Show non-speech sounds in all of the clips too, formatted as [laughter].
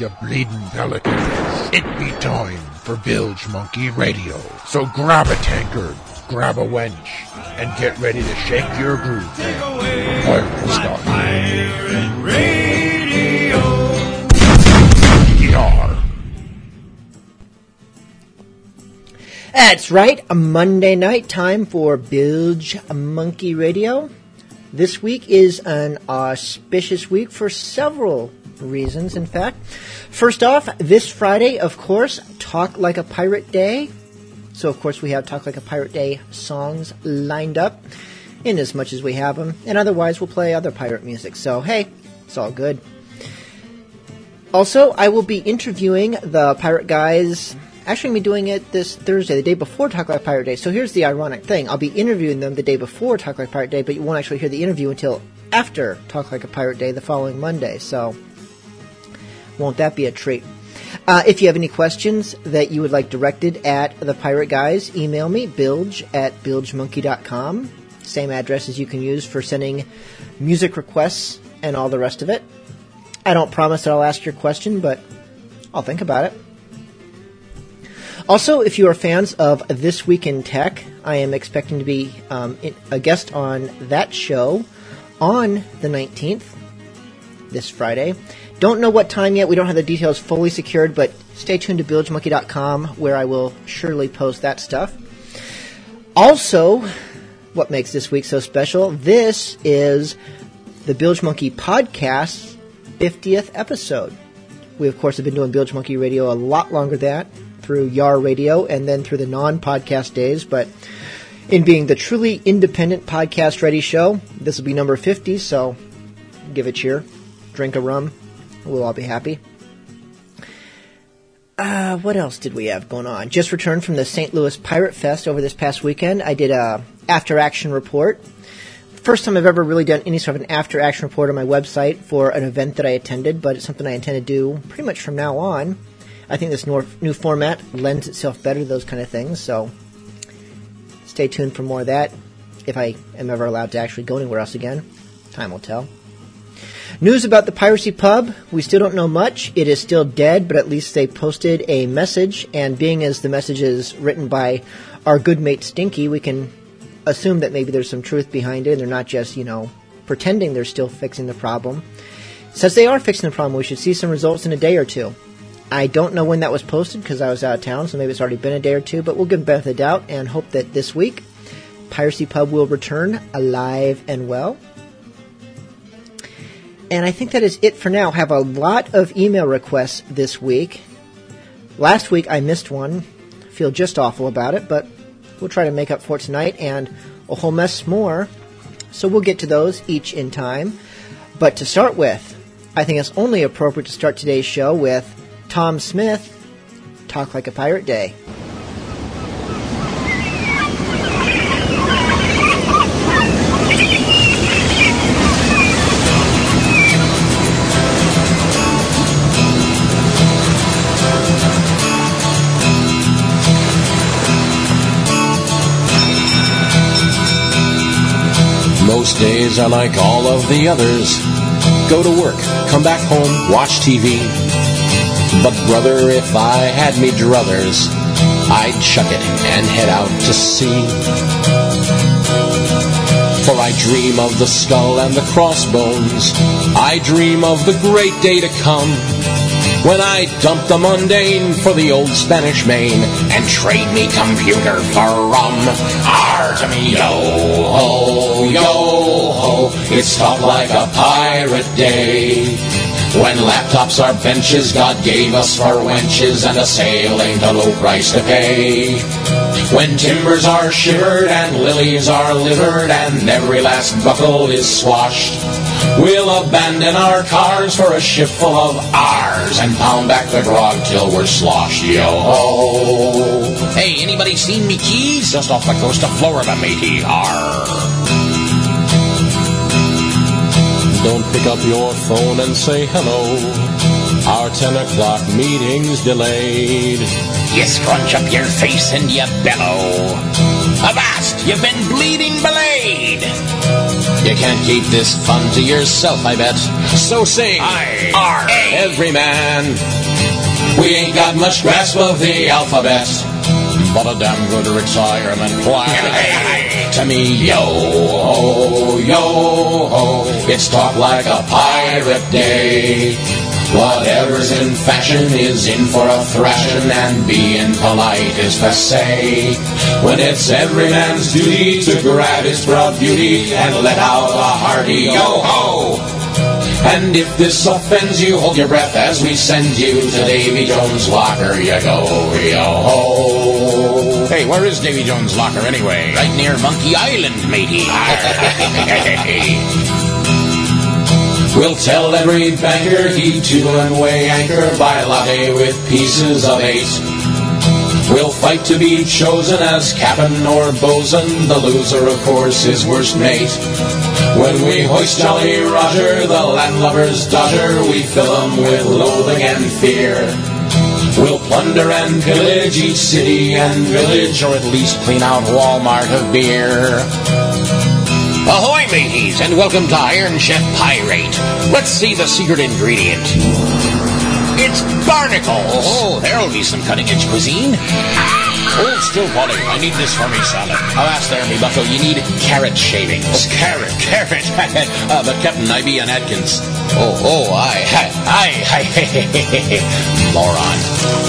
you bleeding pelicans. It be time for Bilge Monkey Radio. So grab a tankard, grab a wench, and get ready to shake your groove. Take away Pirate my style. Pirate Radio. Yar. That's right, a Monday night time for Bilge Monkey Radio. This week is an auspicious week for several reasons, in fact. First off, this Friday, of course, Talk Like a Pirate Day. So, of course, we have Talk Like a Pirate Day songs lined up, in as much as we have them. And otherwise, we'll play other pirate music. So, hey, it's all good. Also, I will be interviewing the Pirate Guys. Actually, I'm be doing it this Thursday, the day before Talk Like a Pirate Day. So here's the ironic thing: I'll be interviewing them the day before Talk Like a Pirate Day, but you won't actually hear the interview until after Talk Like a Pirate Day, the following Monday. So, won't that be a treat? Uh, if you have any questions that you would like directed at the Pirate Guys, email me, bilge at bilgemonkey.com. Same address as you can use for sending music requests and all the rest of it. I don't promise that I'll ask your question, but I'll think about it. Also, if you are fans of This Week in Tech, I am expecting to be um, a guest on that show on the 19th, this Friday. Don't know what time yet. We don't have the details fully secured, but stay tuned to bilgemonkey.com where I will surely post that stuff. Also, what makes this week so special? This is the Bilge Monkey podcast 50th episode. We, of course, have been doing Bilge Monkey Radio a lot longer than that through Yar Radio and then through the non podcast days, but in being the truly independent podcast ready show, this will be number 50, so give a cheer, drink a rum, we'll all be happy. Uh, what else did we have going on? Just returned from the St. Louis Pirate Fest over this past weekend. I did a after action report. First time I've ever really done any sort of an after action report on my website for an event that I attended, but it's something I intend to do pretty much from now on. I think this new format lends itself better to those kind of things, so stay tuned for more of that. If I am ever allowed to actually go anywhere else again, time will tell. News about the Piracy Pub. We still don't know much. It is still dead, but at least they posted a message, and being as the message is written by our good mate Stinky, we can assume that maybe there's some truth behind it, and they're not just, you know, pretending they're still fixing the problem. Since they are fixing the problem. We should see some results in a day or two. I don't know when that was posted because I was out of town, so maybe it's already been a day or two, but we'll give benefit of the doubt and hope that this week Piracy Pub will return alive and well. And I think that is it for now. Have a lot of email requests this week. Last week I missed one. Feel just awful about it, but we'll try to make up for it tonight and a whole mess more. So we'll get to those each in time. But to start with, I think it's only appropriate to start today's show with Tom Smith, Talk Like a Pirate Day. Days are like all of the others. Go to work, come back home, watch TV. But brother, if I had me druthers, I'd chuck it and head out to sea. For I dream of the skull and the crossbones. I dream of the great day to come when I dump the mundane for the old Spanish main and trade me computer for rum. Me, yo yo it's talk like a pirate day. When laptops are benches, God gave us for wenches, and a sail ain't a low price to pay. When timbers are shivered and lilies are livered and every last buckle is swashed, we'll abandon our cars for a ship full of ours and pound back the grog till we're sloshed. Yo! Hey, anybody seen me keys? Just off the coast of Florida, matey. Arr! Don't pick up your phone and say hello. Our 10 o'clock meeting's delayed. You scrunch up your face and you bellow. Avast, you've been bleeding belayed. You can't keep this fun to yourself, I bet. So sing, I are every man. We ain't got much grasp of the alphabet, but a damn good retirement plan. to me, yo ho, yo ho, it's talk like a pirate day. Whatever's in fashion is in for a thrashing, and being polite is passe. When it's every man's duty to grab his proud beauty and let out a hearty yo ho. And if this offends you, hold your breath as we send you to Davy Jones' locker. You go, yo ho. Hey, where is Davy Jones' locker anyway? Right near Monkey Island, matey. [laughs] We'll tell every banker he to and weigh anchor by a latte with pieces of eight. We'll fight to be chosen as captain or bosun. The loser, of course, is worst mate. When we hoist Jolly Roger, the landlubber's daughter, we fill him with loathing and fear. We'll plunder and pillage each city and village, or at least clean out Walmart of beer. Ahoy, mateys, and welcome to Iron Chef Pirate. Let's see the secret ingredient. It's Barnacle. Oh, there'll be some cutting edge cuisine. Hold still, Polly. I need this for me salad. Alas there, me bucko, you need carrot shavings. Oh, carrot, carrot. uh, [laughs] but Captain, I be an Atkins. Oh, oh, I, I, I, [laughs] moron.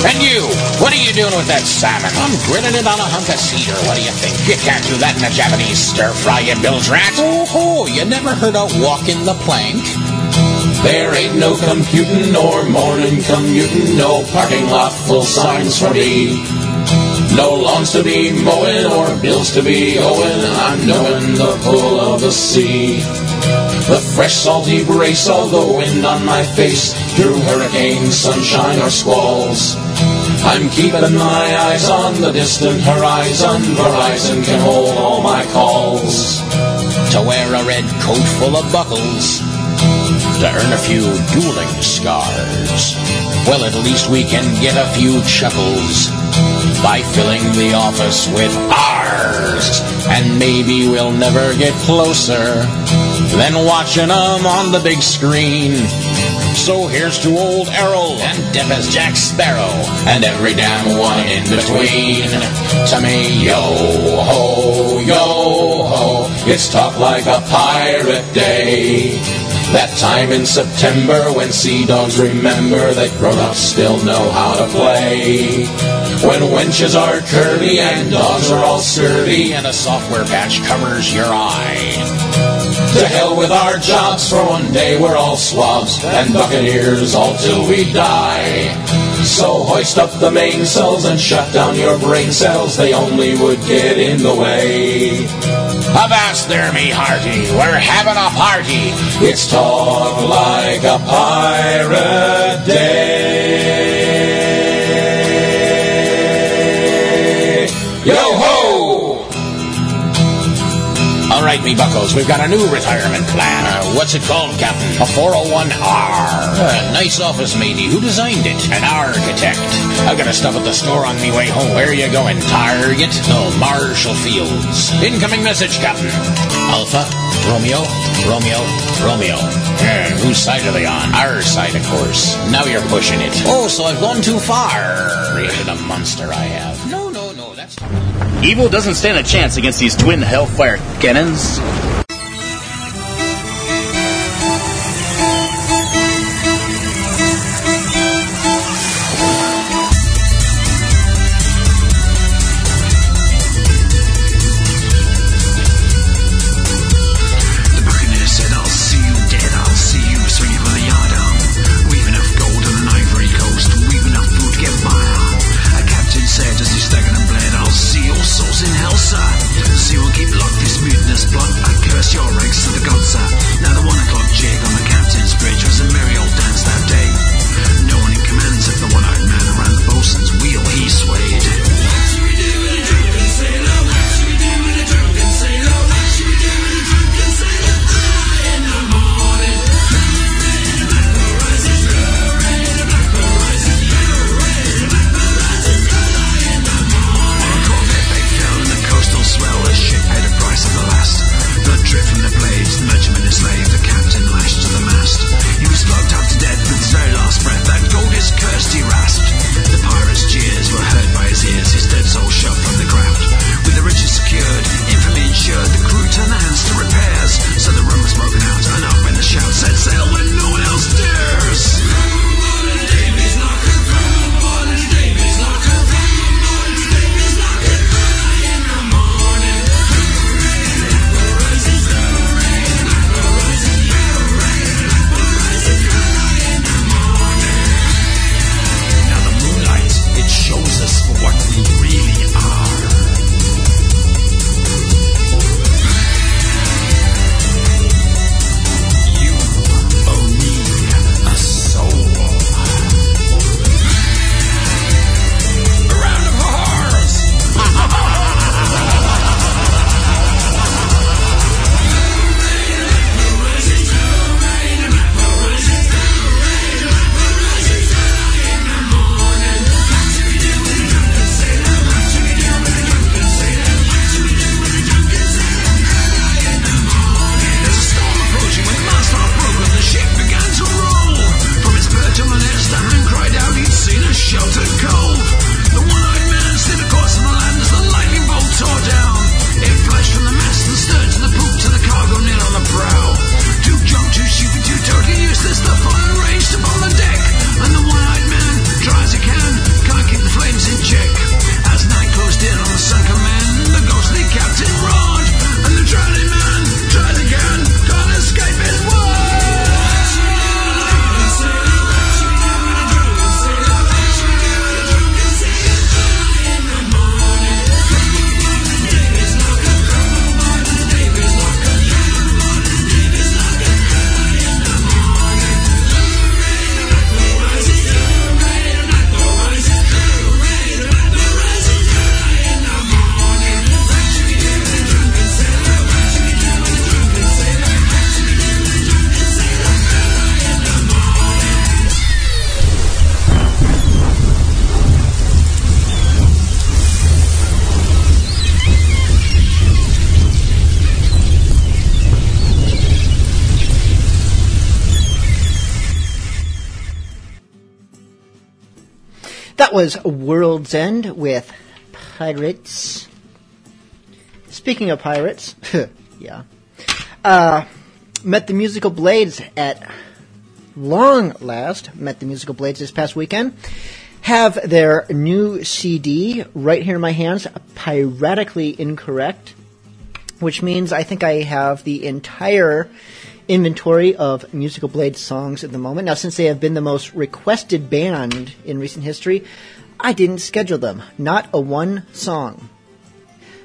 And you, what are you doing with that salmon? I'm grilling it on a hunk of cedar. What do you think? You can't do that in a Japanese stir fry, you bilge rat. Oh, oh, you never heard of walking the plank? There ain't no computing or morning commuting, no parking lot full signs for me. No lawns to be mowing or bills to be owing. I'm knowing the pull of the sea. The fresh salty brace of the wind on my face through hurricane, sunshine, or squalls. I'm keeping my eyes on the distant horizon. Verizon can hold all my calls. To wear a red coat full of buckles. To earn a few dueling scars. Well, at least we can get a few chuckles by filling the office with ours. And maybe we'll never get closer than watching them on the big screen. So here's to old Errol and Depp as Jack Sparrow and every damn one in between. To me, yo ho, yo ho, it's talk like a pirate day. That time in September when sea dogs remember that grown-ups still know how to play. When wenches are curvy and dogs are all scurvy and a software patch covers your eye. To hell with our jobs, for one day we're all swabs and buccaneers all till we die. So hoist up the mainsails and shut down your brain cells, they only would get in the way. Avast there, me hearty, we're having a party. It's talk like a pirate day. Yo ho! All right, me buckos, we've got a new retirement plan. What's it called, Captain? A 401R. Uh, nice office matey. Who designed it? An architect. I've got to stop at the store on me way home. Where are you going? Target? No, Marshall Fields. Incoming message, Captain. Alpha, Romeo, Romeo, Romeo. Uh, whose side are they on? Our side, of course. Now you're pushing it. Oh, so I've gone too far. Created a monster I have. No, no, no, that's... Evil doesn't stand a chance against these twin hellfire cannons. Was World's End with Pirates. Speaking of pirates, [laughs] yeah. Uh, met the Musical Blades at long last. Met the Musical Blades this past weekend. Have their new CD right here in my hands, piratically incorrect, which means I think I have the entire inventory of Musical Blade songs at the moment. Now, since they have been the most requested band in recent history, I didn't schedule them. Not a one song.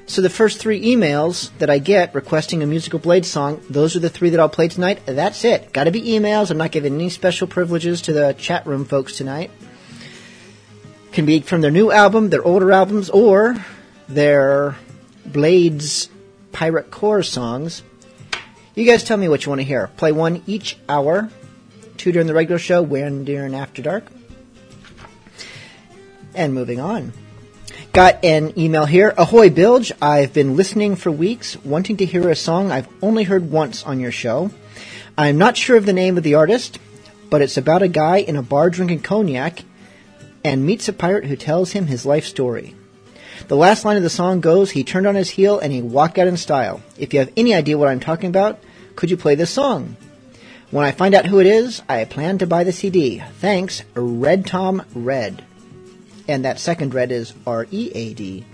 So the first three emails that I get requesting a Musical Blade song, those are the three that I'll play tonight. That's it. Gotta be emails. I'm not giving any special privileges to the chat room folks tonight. Can be from their new album, their older albums, or their Blades Pirate Core songs. You guys tell me what you want to hear. Play one each hour. Two during the regular show, one during After Dark. And moving on. Got an email here. Ahoy, Bilge. I've been listening for weeks, wanting to hear a song I've only heard once on your show. I'm not sure of the name of the artist, but it's about a guy in a bar drinking cognac and meets a pirate who tells him his life story. The last line of the song goes, He turned on his heel and he walked out in style. If you have any idea what I'm talking about, could you play this song? When I find out who it is, I plan to buy the CD. Thanks, Red Tom Red. And that second red is R E A D.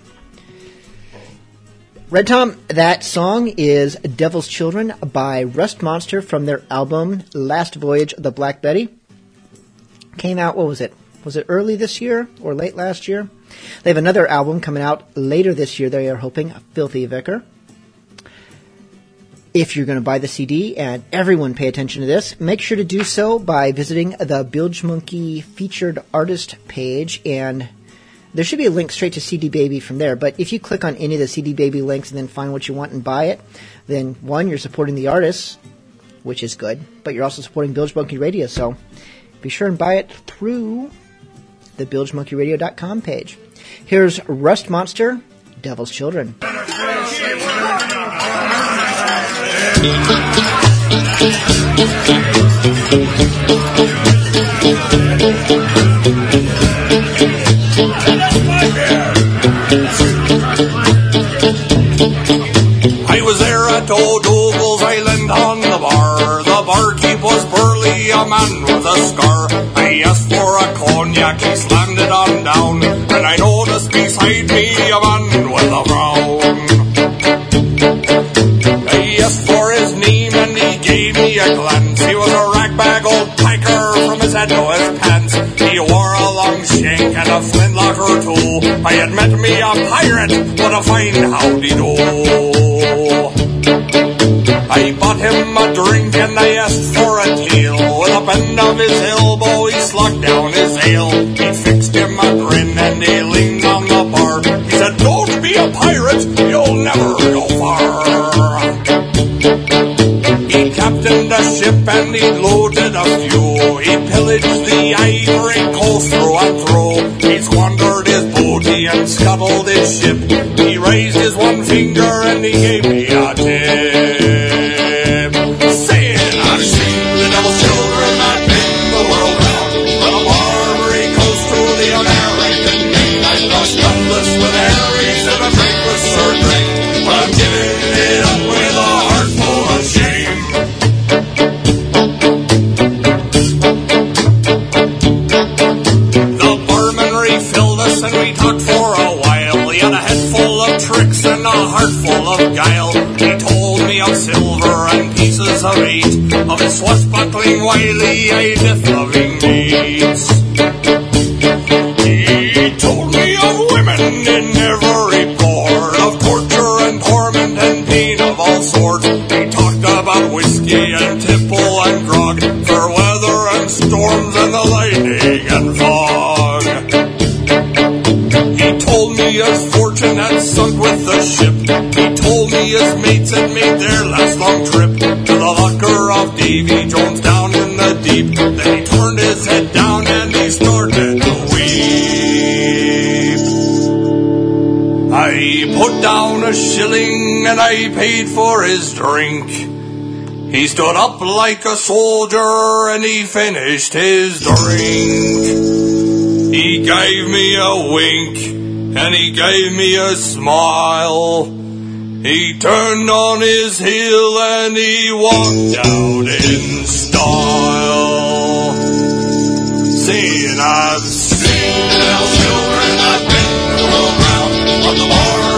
Red Tom, that song is Devil's Children by Rust Monster from their album Last Voyage of the Black Betty. Came out, what was it? Was it early this year or late last year? They have another album coming out later this year, they are hoping, Filthy Vicar. If you're going to buy the CD, and everyone pay attention to this, make sure to do so by visiting the Bilge Monkey featured artist page, and there should be a link straight to CD Baby from there. But if you click on any of the CD Baby links and then find what you want and buy it, then one, you're supporting the artists, which is good, but you're also supporting Bilge Monkey Radio, so be sure and buy it through the BilgeMonkeyRadio.com page. Here's Rust Monster, Devil's Children. I was there at O'Dougal's Island on the bar. The barkeep was burly, a man with a scar. I asked for a cognac, he flintlock or two. I had met me a pirate, but a fine howdy do. I bought him a drink and I asked for a deal. With a bend of his elbow, he slugged down his ale. He fixed him a grin and he leaned on the bar. He said, Don't be a pirate, you'll never go far. He captained a ship and he loaded a few. He pillaged finger and he gave me of his swashbuckling wily death loving deeds. And I paid for his drink. He stood up like a soldier and he finished his drink. He gave me a wink and he gave me a smile. He turned on his heel and he walked out in style. Saying I've seen Silver and I've been the world round from the Barbary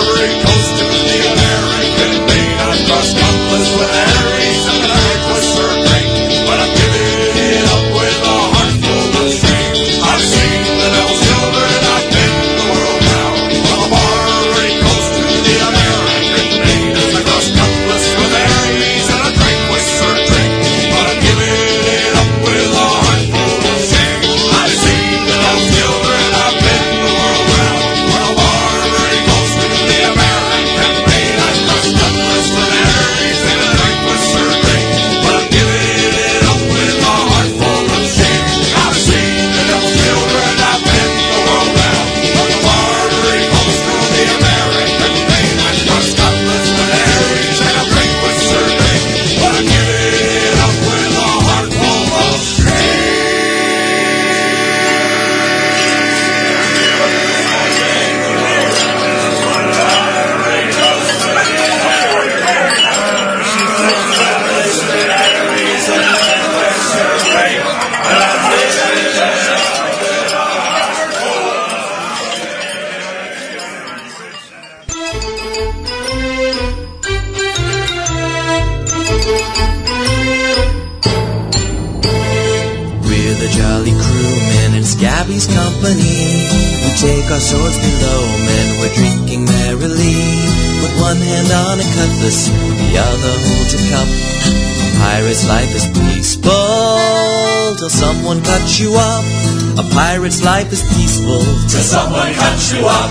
I've crossed A pirate's life is peaceful till someone cuts you up.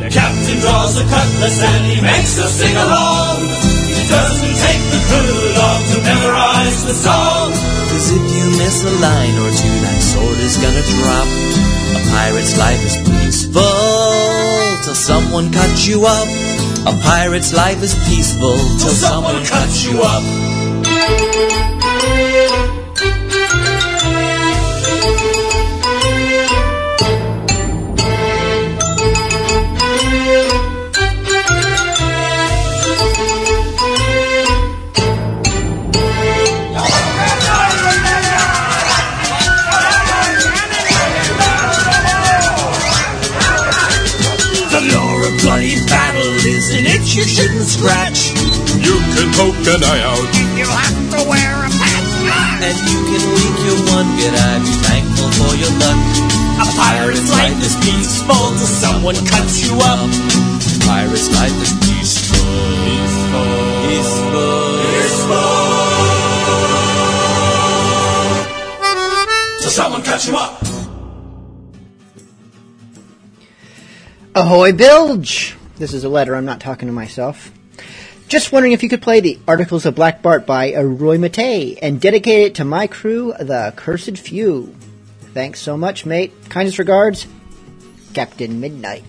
The captain draws a cutlass and he makes us sing along. He doesn't take the crew long to memorize the song. Cause if you miss a line or two, that sword is gonna drop. A pirate's life is peaceful till someone cuts you up. A pirate's life is peaceful till someone cuts you up. Can an eye out. You have to wear a patch. And you can wink your one good eye, be thankful for your luck. A pirate's life is peaceful till someone cuts you up. A pirate's life is peaceful. Peaceful. Peaceful. Till someone cuts you up. Ahoy, Bilge! This is a letter, I'm not talking to myself. Just wondering if you could play the Articles of Black Bart by uh, Roy Matei and dedicate it to my crew, the Cursed Few. Thanks so much, mate. Kindest regards, Captain Midnight.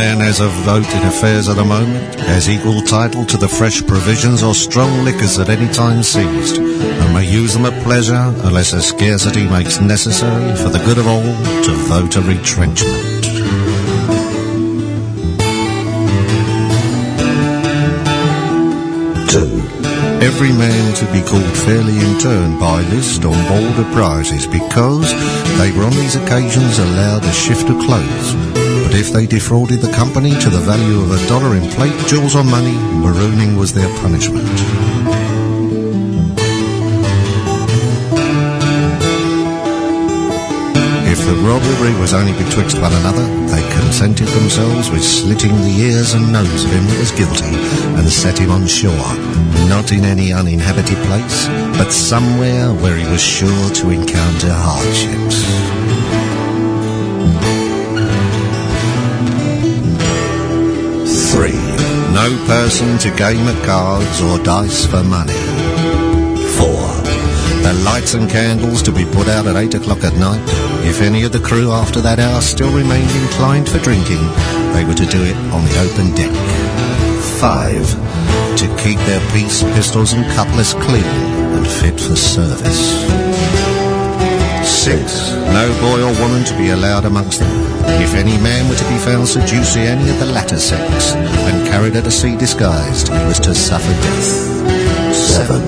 Man has a vote in affairs of the moment, has equal title to the fresh provisions or strong liquors at any time seized, and may use them at pleasure unless a scarcity makes necessary for the good of all to vote a retrenchment. Two. Every man to be called fairly in turn by list on board of prizes because they were on these occasions allowed a shift of clothes. But if they defrauded the company to the value of a dollar in plate, jewels or money, marooning was their punishment. If the robbery was only betwixt one another, they consented themselves with slitting the ears and nose of him that was guilty, and set him on shore, not in any uninhabited place, but somewhere where he was sure to encounter hardships. No person to game at cards or dice for money. 4. The lights and candles to be put out at 8 o'clock at night. If any of the crew after that hour still remained inclined for drinking, they were to do it on the open deck. 5. To keep their piece, pistols and cutlass clean and fit for service. 6. No boy or woman to be allowed amongst them. If any man were to be found seducing any of the latter sex and carried at a sea disguised, he was to suffer death. 7.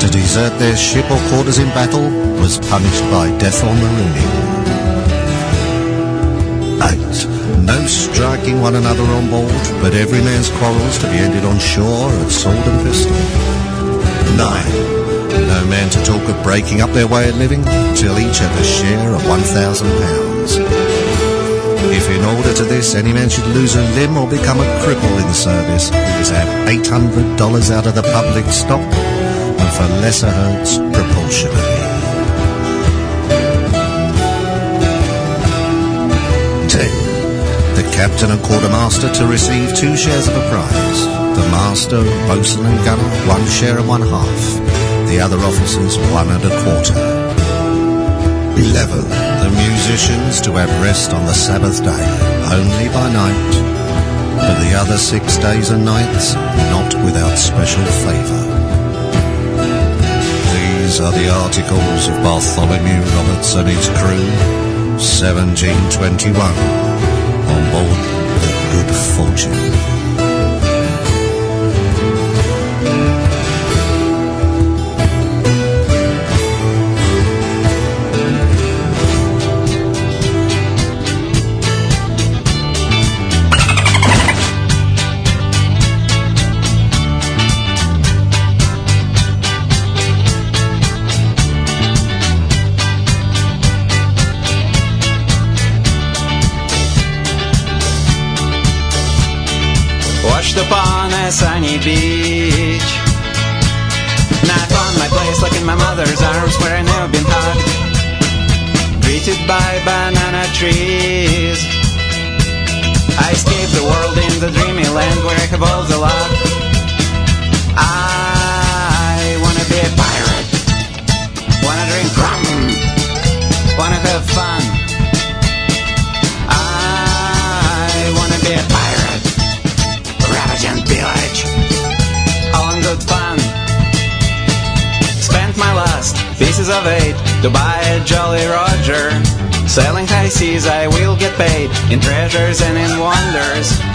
To desert their ship or quarters in battle was punished by death or marooning. 8. No striking one another on board, but every man's quarrels to be ended on shore at sword and pistol. 9. No man to talk of breaking up their way of living till each have a share of one thousand pounds. If in order to this any man should lose a limb or become a cripple in the service, he is hundred dollars out of the public stock, and for lesser hurts proportionally. 10. The captain and quartermaster to receive two shares of a prize. The master, boatswain and gunner, one share and one half. The other officers, one and a quarter. 11. Musicians to have rest on the Sabbath day, only by night. But the other six days and nights, not without special favour. These are the articles of Bartholomew Roberts and his crew, 1721, on board the Good Fortune. A sunny beach. Knife on my place, like in my mother's arms where I never been hugged. Greeted by banana trees. I escaped the world in the dreamy land where I have all the luck. Pieces of eight to buy a Jolly Roger. Sailing high seas, I will get paid in treasures and in wonders.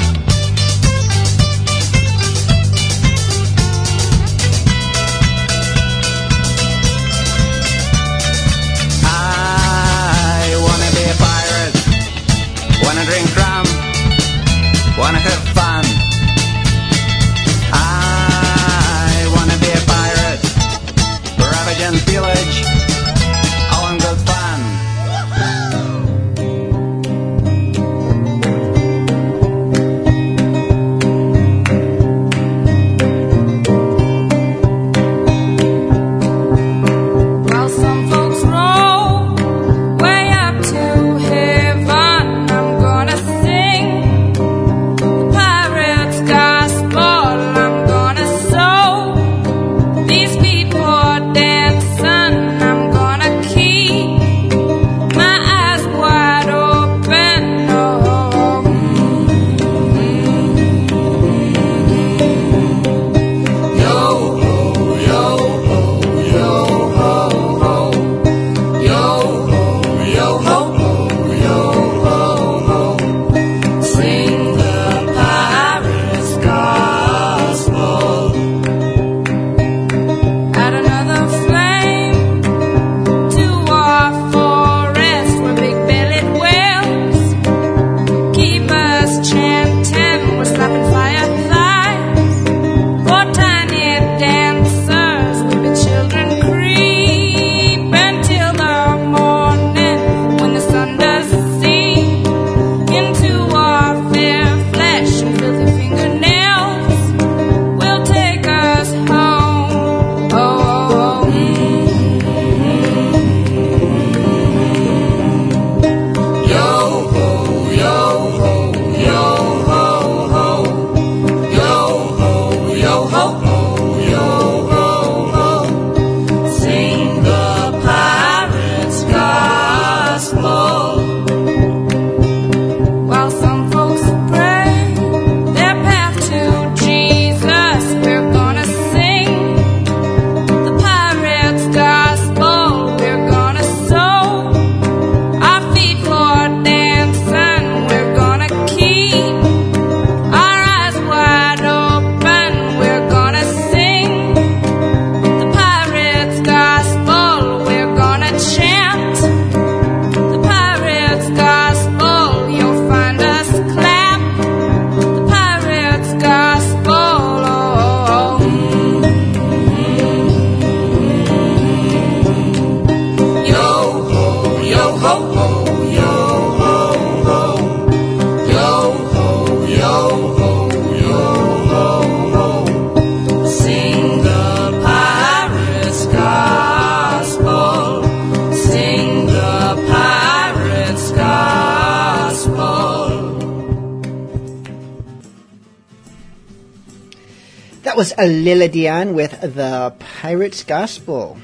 That was a with the Pirate's Gospel.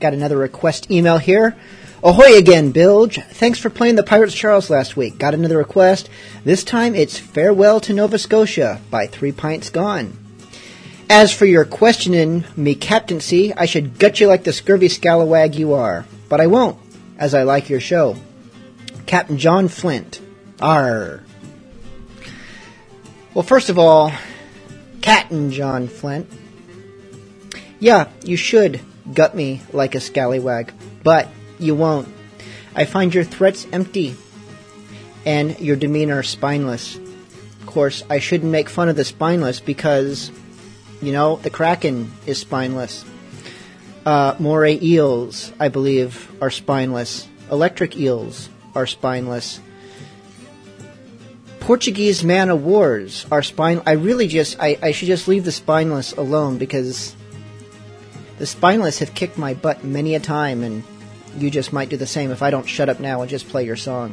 Got another request email here. Ahoy again, Bilge. Thanks for playing the Pirates Charles last week. Got another request. This time it's Farewell to Nova Scotia by Three Pints Gone. As for your questioning me captaincy, I should gut you like the scurvy scalawag you are. But I won't, as I like your show. Captain John Flint. R. Well, first of all, Captain John Flint. Yeah, you should gut me like a scallywag, but you won't. I find your threats empty and your demeanor spineless. Of course, I shouldn't make fun of the spineless because, you know, the Kraken is spineless. Uh, moray eels, I believe, are spineless. Electric eels are spineless. Portuguese man of wars are spine. I really just, I, I should just leave the spineless alone because the spineless have kicked my butt many a time, and you just might do the same if I don't shut up now and just play your song.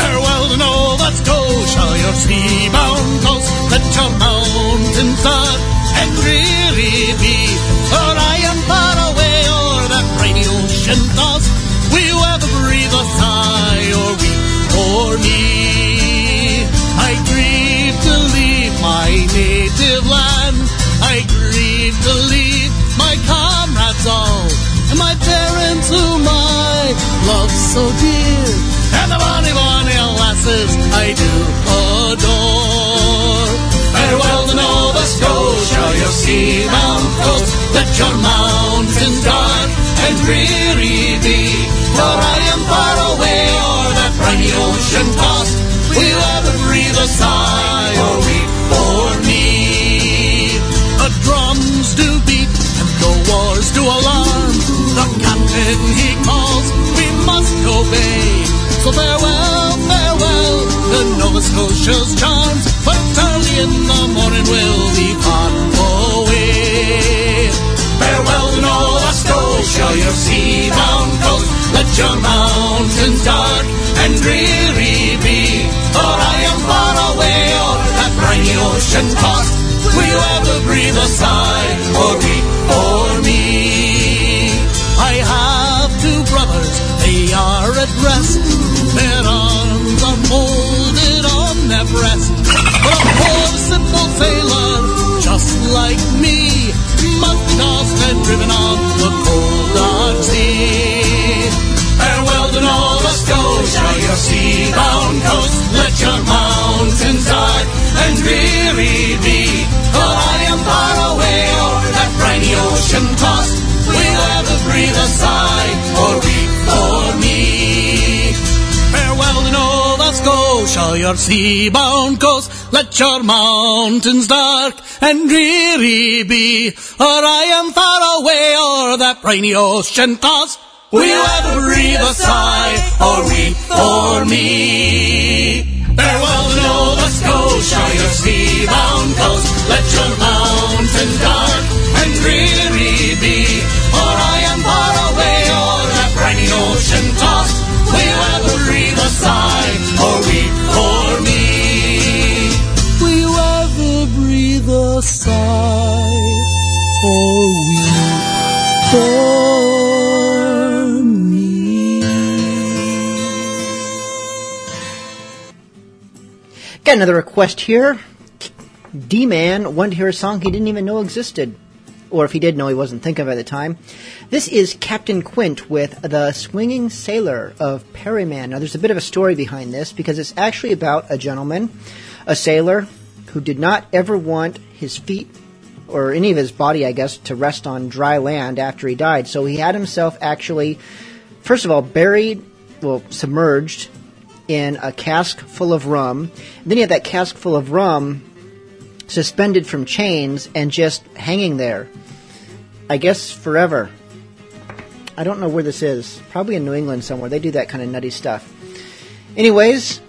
Farewell to Nova Scotia, your sea-bound coast. Let your mountains dark and dreary be. For I am far away o'er that briny ocean tossed. Will ever breathe a sigh or weep for me? I grieve to leave my native land. I grieve to leave my comrades all. And my parents whom I love so dear. And the bonny, bonny lasses I do adore. Farewell to Nova Scotia, your sea-bound coast. Let your mountains dark and dreary be. For I am far away o'er that briny ocean tossed. Will ever breathe a sigh or weep for me? The drums do beat and the wars do alarm. The captain he calls, we must obey. So farewell, farewell, the Nova Scotia's charms. But early in the morning we'll depart Scotia, your sea-bound coast. Let your mountains dark and dreary be. For I am far away o'er that briny ocean tossed. Will you ever breathe a sigh or weep for me? I have two brothers, they are at rest. Their arms are molded on their breast. But a poor simple sailor, just like me, must tossed and driven on the cold sea. Farewell to Nova Scotia, your sea-bound coast. Let your mountains dark and dreary be. For I am far away o'er that briny ocean tossed. Will ever breathe a sigh or weep for me? Farewell to Nova Scotia, your sea-bound coast. Let your mountains dark and dreary be. For I am far away o'er that briny ocean tossed. Will you ever breathe a sigh or weep for me? Farewell to Nova Scotia, your sea-bound coast. Let your mountains dark Got another request here. D Man wanted to hear a song he didn't even know existed. Or if he did know, he wasn't thinking of it at the time. This is Captain Quint with The Swinging Sailor of Perryman. Now, there's a bit of a story behind this because it's actually about a gentleman, a sailor, who did not ever want his feet or any of his body, I guess, to rest on dry land after he died. So he had himself actually, first of all, buried, well, submerged in a cask full of rum. then he had that cask full of rum suspended from chains and just hanging there. I guess forever. I don't know where this is. Probably in New England somewhere. They do that kind of nutty stuff. Anyways,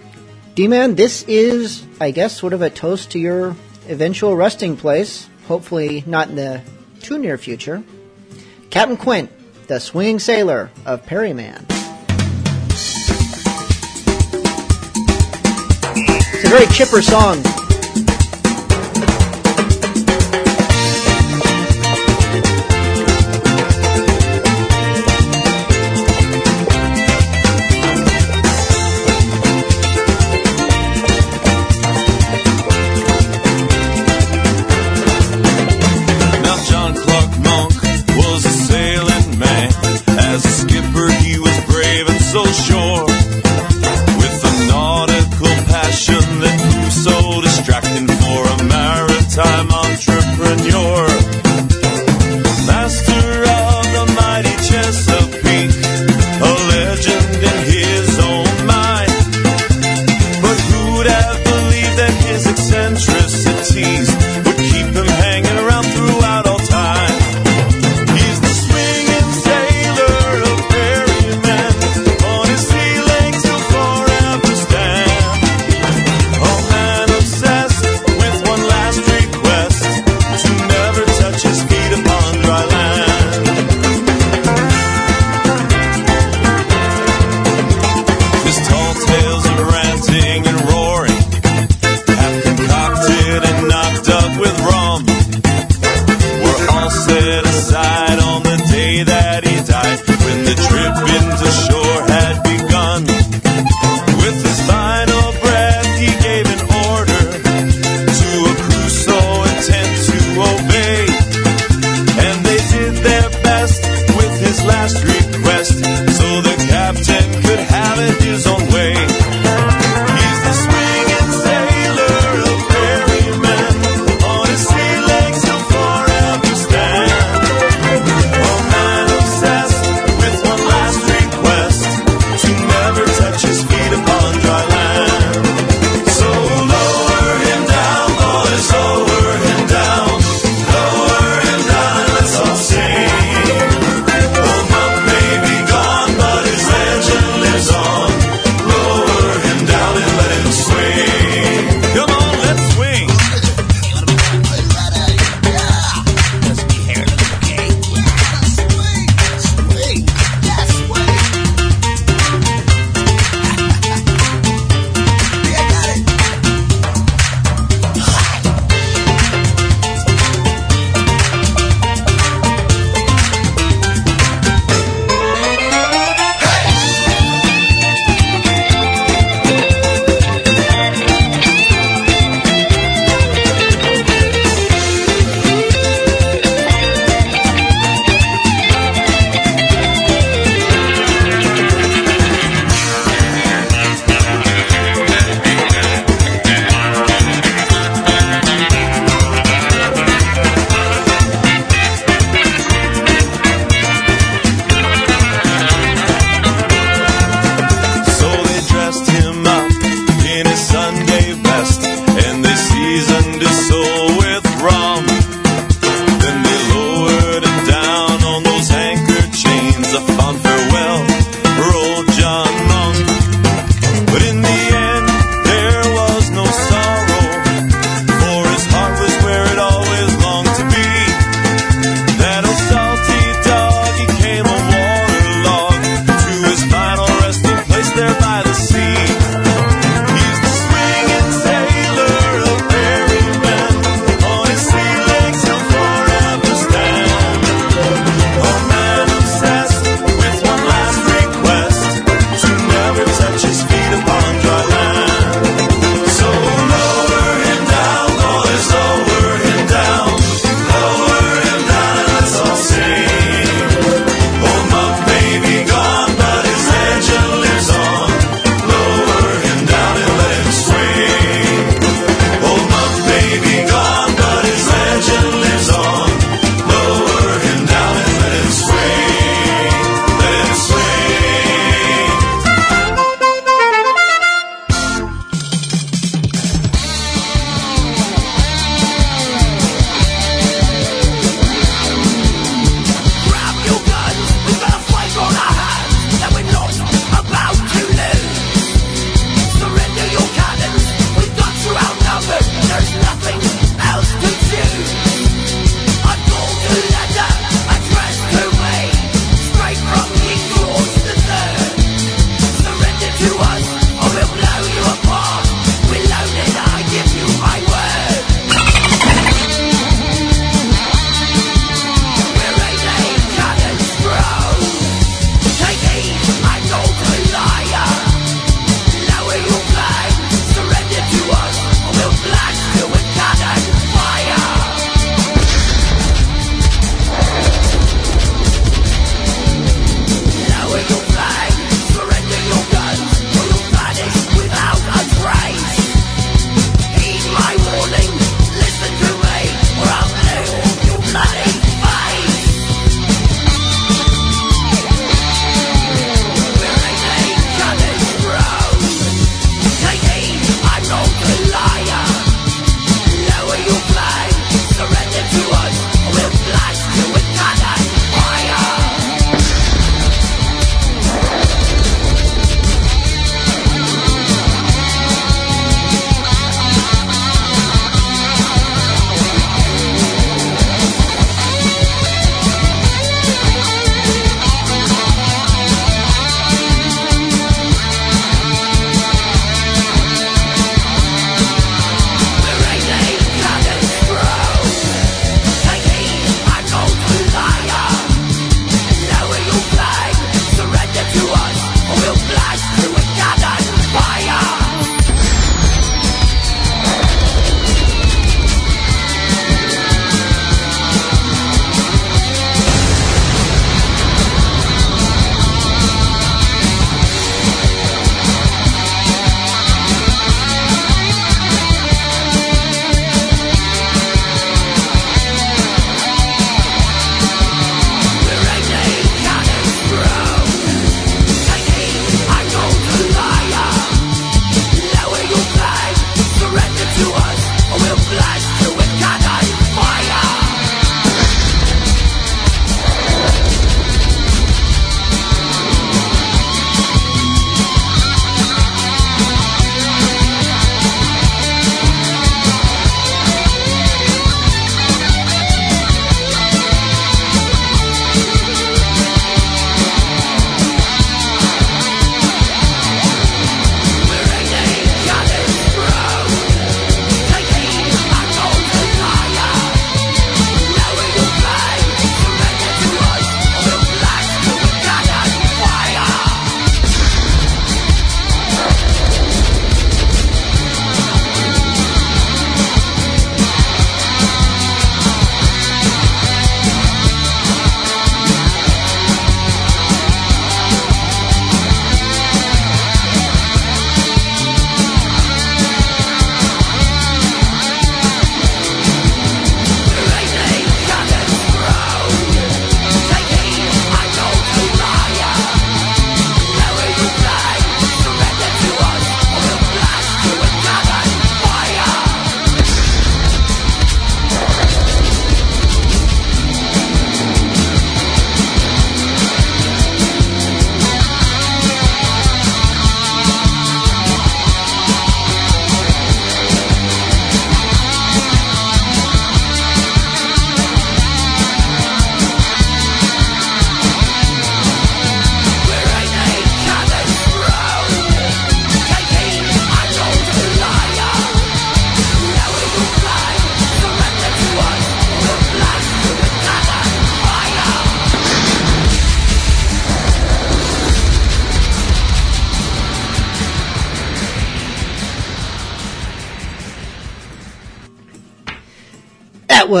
D Man, this is, I guess, sort of a toast to your eventual resting place. Hopefully, not in the too near future. Captain Quint, the swinging sailor of Perryman. A very chipper song.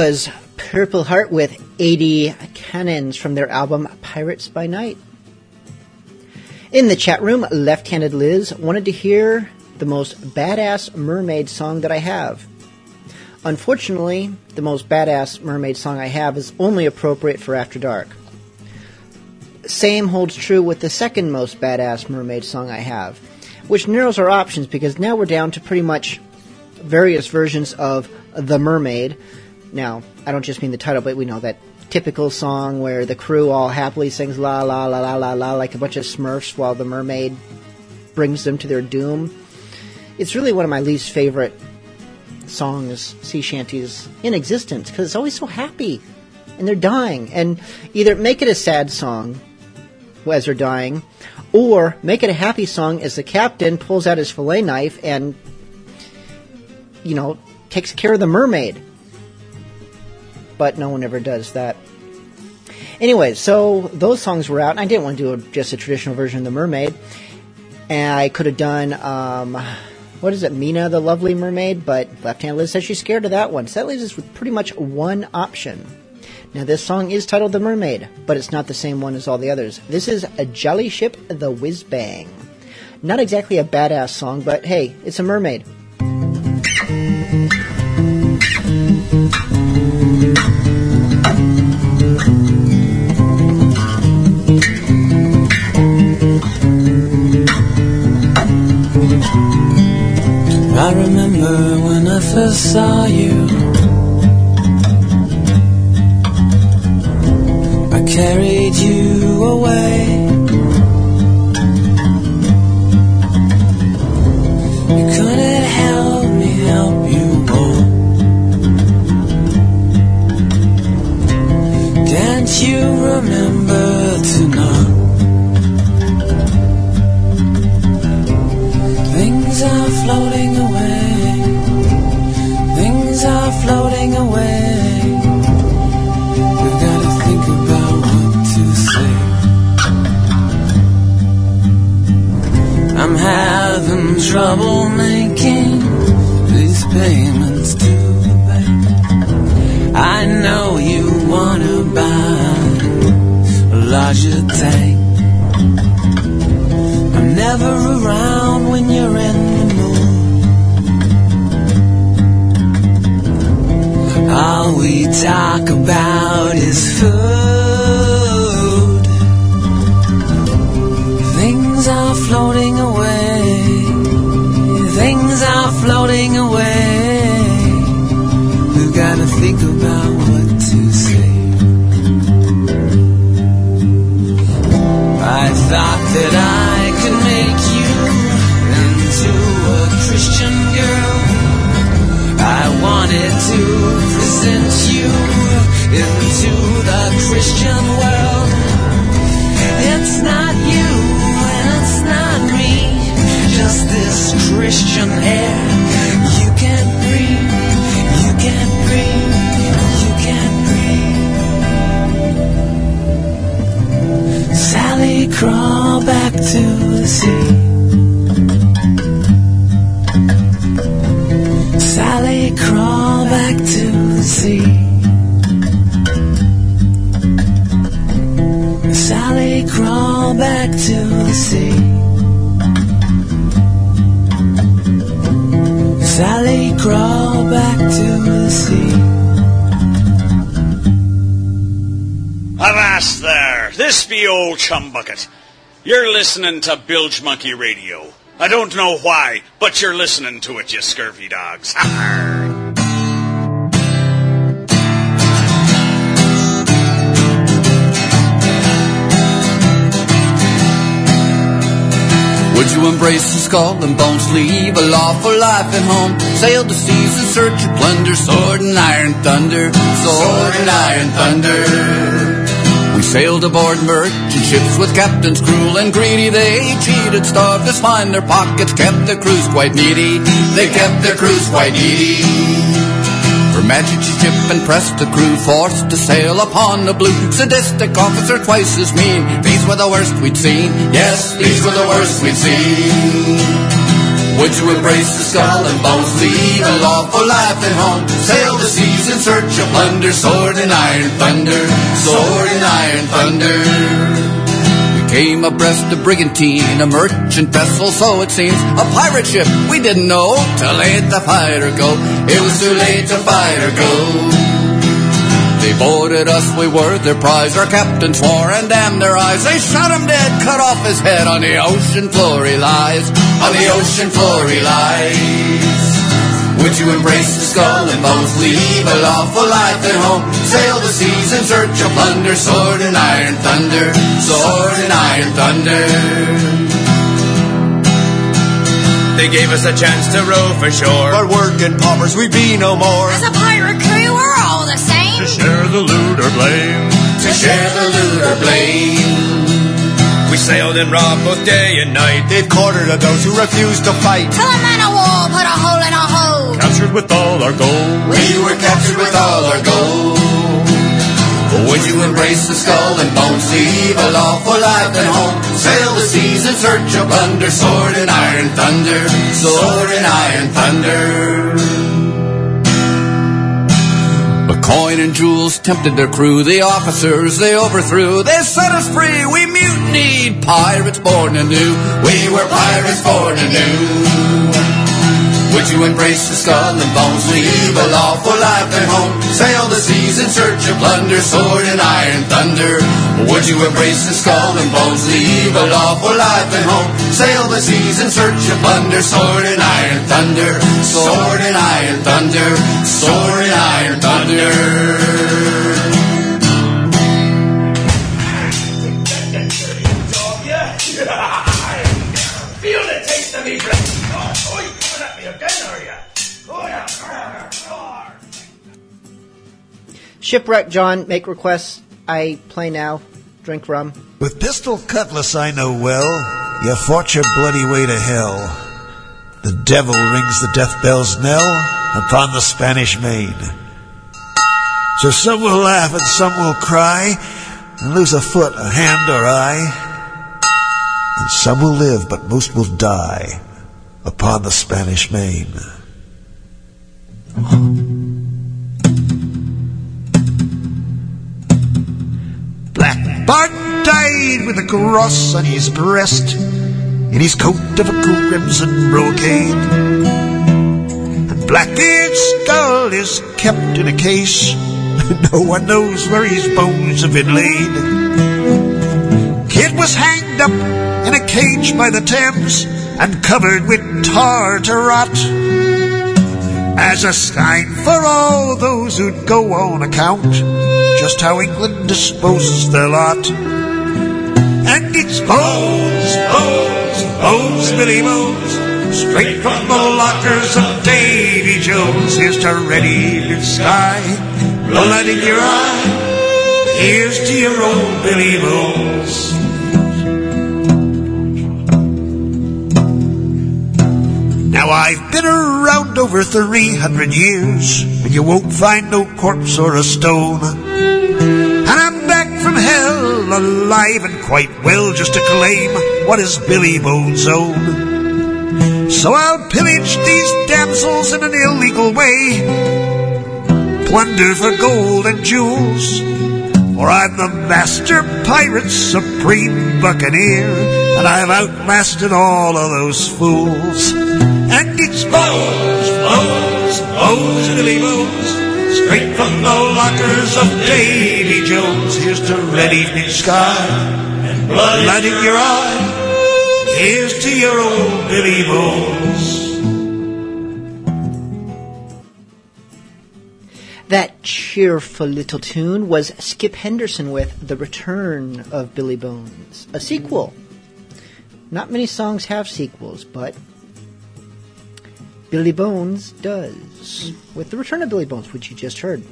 Was Purple Heart with 80 Cannons from their album Pirates by Night. In the chat room, Left Handed Liz wanted to hear the most badass mermaid song that I have. Unfortunately, the most badass mermaid song I have is only appropriate for After Dark. Same holds true with the second most badass mermaid song I have, which narrows our options because now we're down to pretty much various versions of The Mermaid. Now, I don't just mean the title, but we know that typical song where the crew all happily sings la la la la la la like a bunch of smurfs while the mermaid brings them to their doom. It's really one of my least favorite songs, sea shanties in existence because it's always so happy and they're dying. And either make it a sad song as they're dying, or make it a happy song as the captain pulls out his fillet knife and, you know, takes care of the mermaid. But no one ever does that. Anyway, so those songs were out, and I didn't want to do a, just a traditional version of The Mermaid. And I could have done, um, what is it, Mina the Lovely Mermaid, but Left Hand Liz says she's scared of that one. So that leaves us with pretty much one option. Now, this song is titled The Mermaid, but it's not the same one as all the others. This is A Jolly Ship the Whiz Bang. Not exactly a badass song, but hey, it's a mermaid. I remember when I first saw you. I carried you away. You couldn't help me help you more. Can't you remember listening to Bilge Monkey Radio. I don't know why, but you're listening to it, you scurvy dogs. [laughs] Would you embrace the skull and bones, leave a lawful life at home? Sail the seas in search of plunder, sword and iron thunder, sword and iron thunder. Sailed aboard merchant ships with captains cruel and greedy. They cheated, starved us, lined their pockets, kept their crews quite needy. They kept their crews quite needy. Her Majesty's ship and the crew, forced to sail upon the blue. Sadistic officer twice as mean. These were the worst we'd seen. Yes, these were the worst we'd seen. Would you embrace the skull and bones, leave a lawful life at home? Sail the seas in search of plunder, sword and iron thunder, sword and iron thunder. We came abreast a brigantine, a merchant vessel, so it seems, a pirate ship. We didn't know till late to fight or go. It was too late to fight or go. They boarded us, we were their prize. Our captain swore and damned their eyes. They shot him dead, cut off his head. On the ocean floor he lies. On the ocean floor he lies. Would you embrace the skull and bones? Leave a lawful life at home. Sail the seas in search of plunder. Sword and iron thunder. Sword and iron thunder. They gave us a chance to row for shore. But working paupers, we'd be no more. As a pirate crew, we're all the same. To share the loot or blame. To share the loot or blame. We sailed and robbed both day and night. They've quartered of those who refused to fight. Till a man of war put a hole in a hole. Captured with all our gold. We were captured with all our gold. Would you embrace the skull and bones, leave a lawful life and home? Sail the seas in search of plunder, sword and iron thunder, sword and iron thunder. Coin and jewels tempted their crew, the officers they overthrew. They set us free, we mutinied, pirates born anew. We were pirates born anew. Would you embrace the skull and bones, leave a lawful life at home? Sail the seas in search of plunder, sword and iron thunder. Would you embrace the skull and bones, leave a lawful life at home? Sail the seas in search of plunder, sword and iron thunder, sword and iron thunder, sword and iron thunder. Shipwreck John, make requests. I play now. Drink rum. With pistol cutlass I know well, you fought your bloody way to hell. The devil rings the death bell's knell upon the Spanish main. So some will laugh and some will cry, and lose a foot, a hand, or eye. And some will live, but most will die upon the Spanish main. Bart died with a cross on his breast, in his coat of a crimson brocade. And Blackbeard's skull is kept in a case. [laughs] No one knows where his bones have been laid. Kidd was hanged up in a cage by the Thames and covered with tar to rot. As a sign for all those who'd go on account just how England disposes their lot. And it's bones, bones, bones, Billy Bones, straight from the lockers of Davy Jones. Here's to blue sky, blood in your eye. Here's to your old Billy Bones. Now I've been around over 300 years, and you won't find no corpse or a stone. And I'm back from hell, alive and quite well, just to claim what is Billy Bones' own. So I'll pillage these damsels in an illegal way, plunder for gold and jewels, for I'm the master pirate, supreme buccaneer, and I've outlasted all of those fools. And it's Bones, Bones, Bones, Billy Bones, straight from the lockers of Davy Jones. Here's to red evening sky and blood in your eye. Here's to your old Billy Bones. That cheerful little tune was Skip Henderson with The Return of Billy Bones, a sequel. Not many songs have sequels, but Billy Bones does, with The Return of Billy Bones, which you just heard.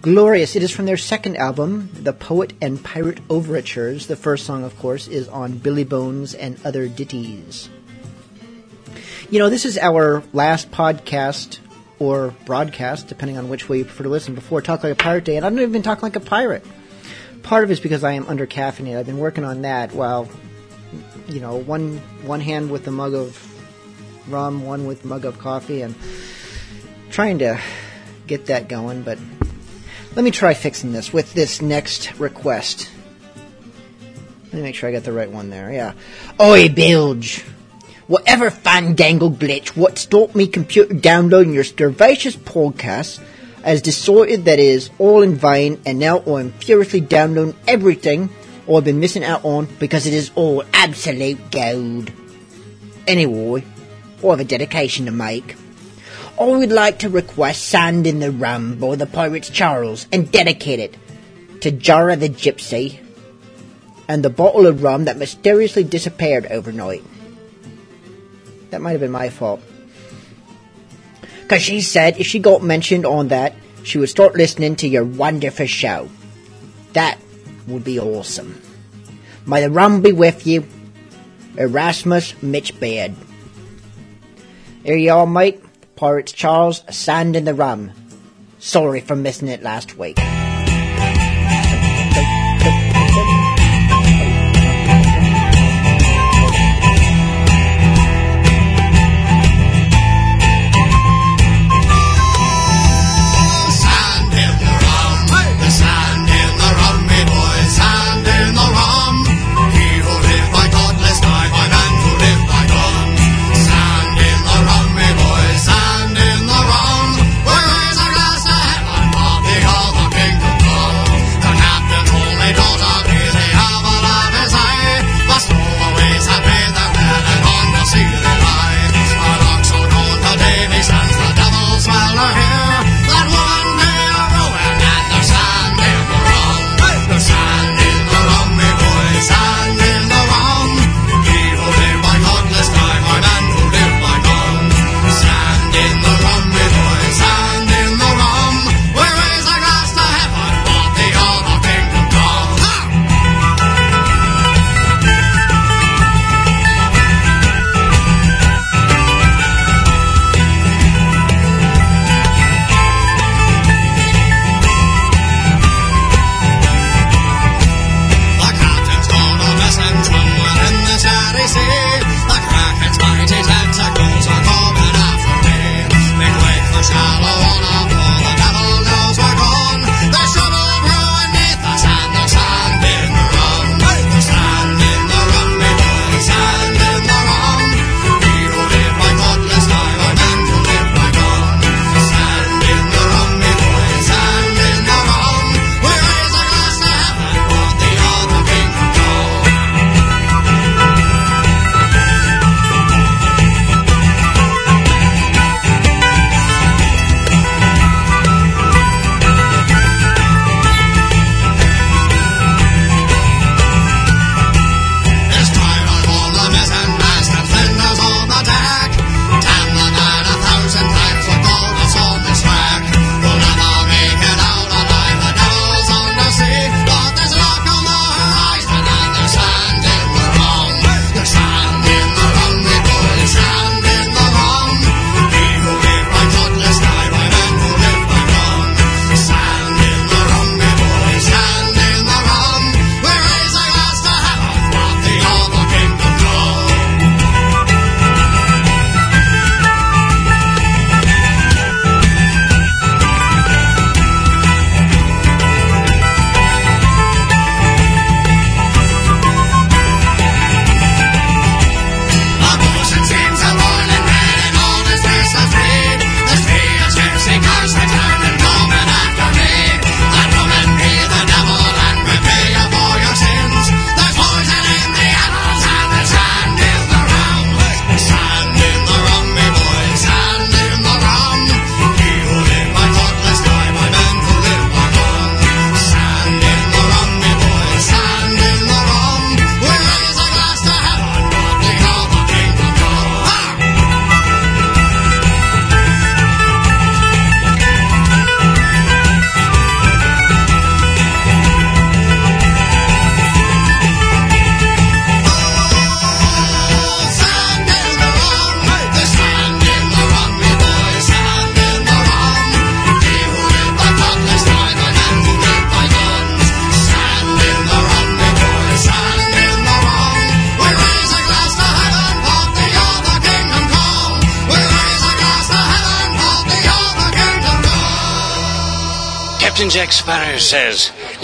Glorious. It is from their second album, The Poet and Pirate Overtures. The first song, of course, is on Billy Bones and Other Ditties. You know, this is our last podcast or broadcast, depending on which way you prefer to listen, before Talk Like a Pirate Day, and I don't even talk like a pirate. Part of it is because I am under caffeinated. I've been working on that while, you know, one one hand with a mug of rum, one with mug of coffee, and trying to get that going. But let me try fixing this with this next request. Let me make sure I got the right one there. Yeah. Oi, Bilge. Whatever fandangle glitch what stopped me computer downloading your Sturvacious podcast as distorted that is all in vain and now I'm furiously downloading everything I've been missing out on because it is all absolute gold. Anyway, I have a dedication to make. I would like to request Sand in the Rum by the Pirates Charles and dedicate it to Jara the Gypsy and the bottle of rum that mysteriously disappeared overnight. That might have been my fault. Because she said if she got mentioned on that, she would start listening to your wonderful show. That would be awesome. May the rum be with you. Erasmus Mitch Beard. Here you are, mate. Pirates Charles, sand in the rum. Sorry for missing it last week.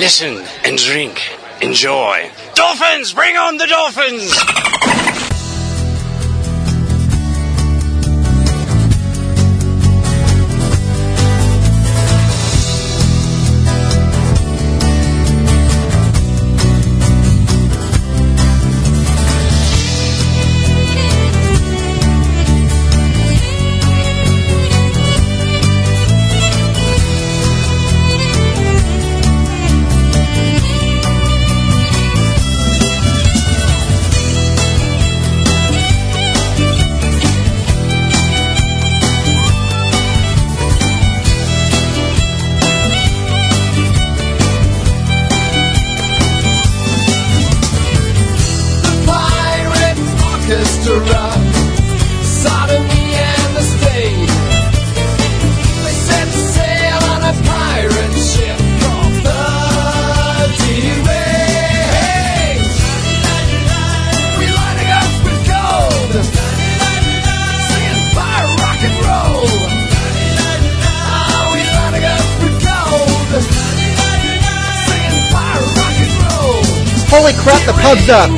Listen and drink. Enjoy. Dolphins! Bring on the dolphins! [laughs] Holy crap, the pub's up.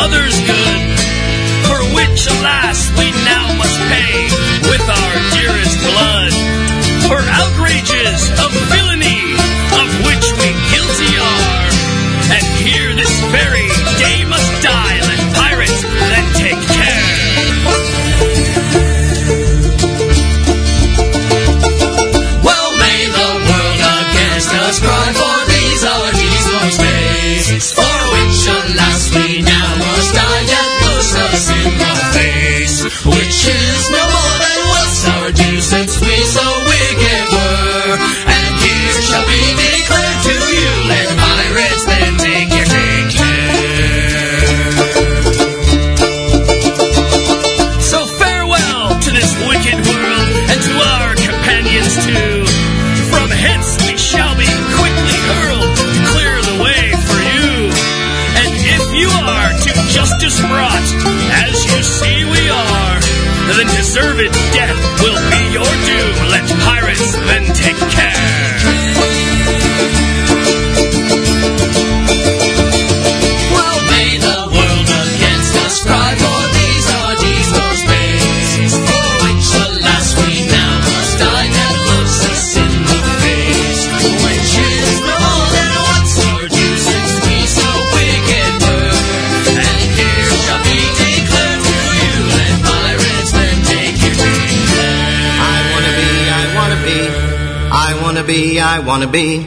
Others' good, for which, alas, I wanna be,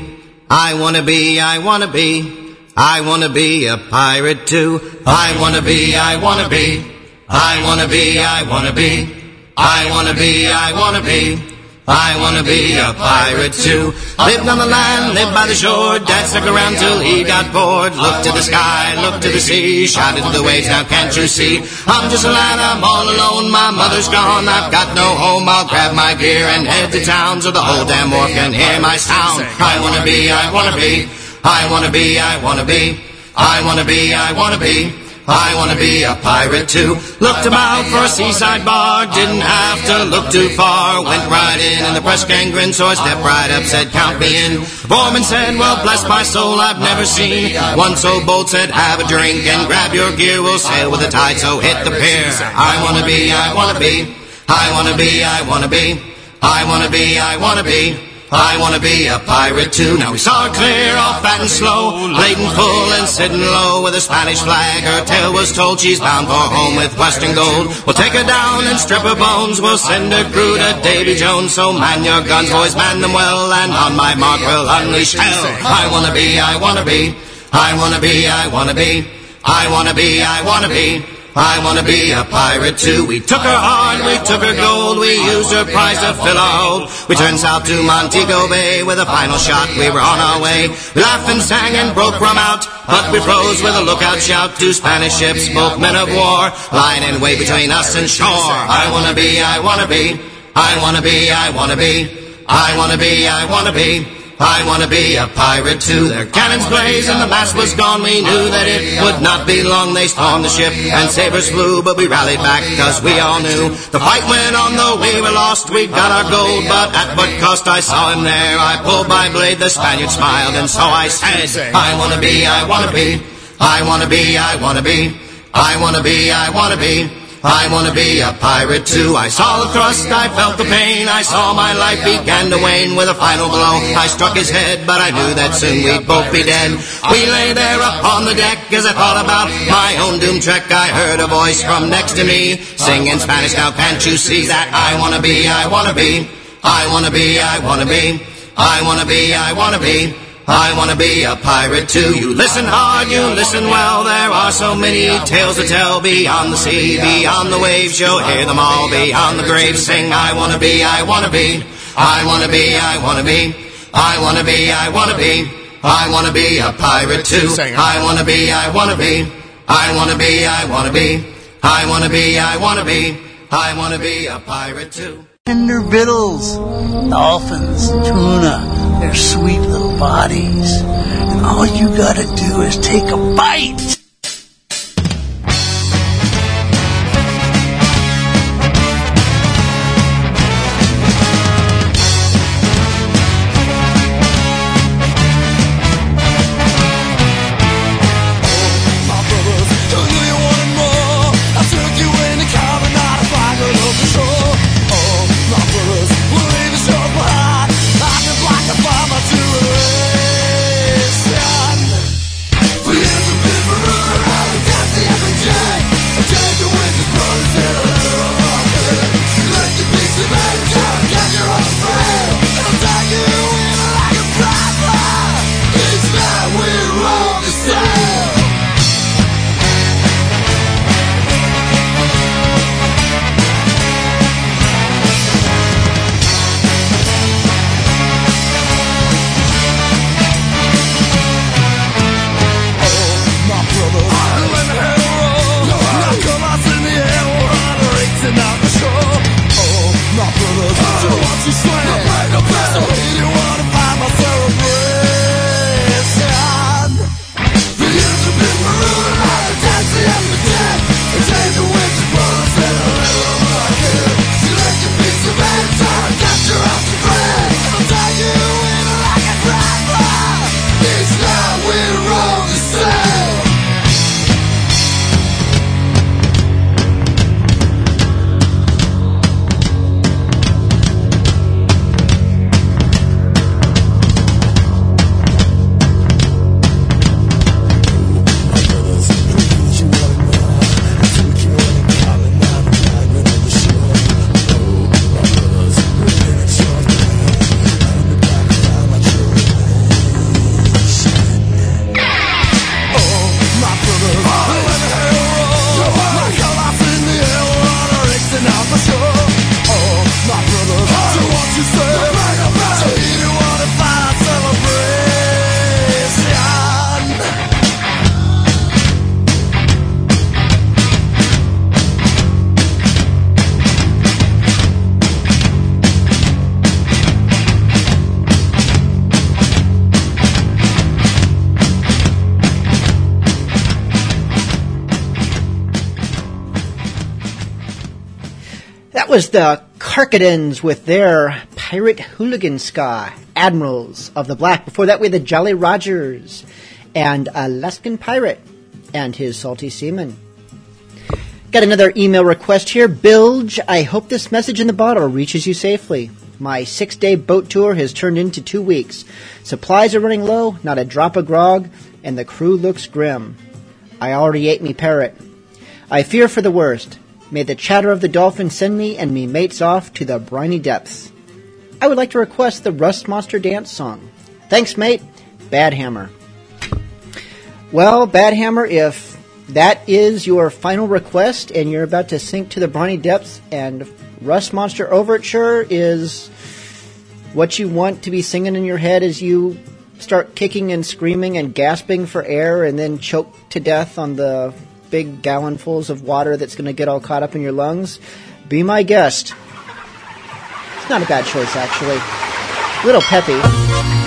I wanna be, I wanna be, I wanna be a pirate too. I wanna be, I wanna be, I wanna be, I wanna be, I wanna be, I wanna be. I wanna be a pirate too. Lived on the land, lived by the shore, dad stuck around till he got bored. Looked to the sky, looked to the sea, shouted to the waves, now can't you see? I'm just a lad, I'm all alone, my mother's gone, I've got no home, I'll grab my gear and head to town so the whole damn wharf can hear my sound. I wanna be, I wanna be, I wanna be, I wanna be, I wanna be, I wanna be. I wanna be a pirate too. Looked about for a seaside bar, didn't have to look too far. Went right in and the press gang grinned, so I stepped right up, said count me in. The said, well bless my soul, I've never seen one so bold. Said have a drink and grab your gear, we'll sail with the tide, so hit the pier. I wanna be, I wanna be, I wanna be, I wanna be, I wanna be, I wanna be. I wanna be a pirate too. Now we saw clear off and slow, laden full and sitting low with a Spanish flag. Her tale was told she's bound for home with western gold. We'll take her down and strip her bones. We'll send her crew to Davy Jones. So man your guns, boys, man them well. And on my mark we'll unleash hell. I wanna be, I wanna be, I wanna be, I wanna be, I wanna be, I wanna be. I wanna be a pirate too. We took her hard, we took her gold, we used her prize to fill our hold. We turned south to Montego Bay with a final shot, we were on our way. We laughed and sang and broke rum out, but we froze with a lookout shout. Two Spanish ships, both men of war, lying in way between us and shore. I wanna be, I wanna be, I wanna be, I wanna be, I wanna be, I wanna be. I wanna be a pirate too. Their cannons blazed and the mast was gone. We knew that it would not be long. They stormed the ship and sabers flew, but we rallied back cause we all knew the fight went on though we were lost. We got our gold, but at what cost? I saw him there. I pulled my blade, the Spaniard smiled, and so I said, I wanna be, I wanna be, I wanna be, I wanna be, I wanna be, I wanna be. I wanna be a pirate too. I saw the thrust, I felt the pain. I saw my life began to wane with a final blow. I struck his head, but I knew that soon we'd both be dead. We lay there upon the deck as I thought about my own doom trek. I heard a voice from next to me sing in Spanish. Now can't you see that I wanna be, I wanna be, I wanna be, I wanna be, I wanna be, I wanna be. I wanna be a pirate too. You listen hard, you listen well. There are so many tales to tell beyond the sea, beyond the waves. You'll hear them all beyond the grave. Sing, I wanna be, I wanna be, I wanna be, I wanna be, I wanna be, I wanna be, I wanna be a pirate too. I wanna be, I wanna be, I wanna be, I wanna be, I wanna be, I wanna be, I wanna be a pirate too. Tender victuals, dolphins, tuna, their sweet little bodies. And all you gotta do is take a bite. Karkadens with their Pirate Hooligan Ska, Admirals of the Black. Before that, we had the Jolly Rogers and Alaskan Pirate and his Salty Seaman. Got another email request here. Bilge, I hope this message in the bottle reaches you safely. My six day boat tour has turned into two weeks. Supplies are running low, not a drop of grog, and the crew looks grim. I already ate me parrot. I fear for the worst. May the chatter of the dolphin send me and me mates off to the briny depths. I would like to request the Rust Monster Dance song. Thanks, mate. Bad Hammer. Well, Bad Hammer, if that is your final request and you're about to sink to the briny depths and Rust Monster Overture is what you want to be singing in your head as you start kicking and screaming and gasping for air and then choke to death on the big gallonfuls of water that's going to get all caught up in your lungs, be my guest. It's not a bad choice, actually. Little peppy.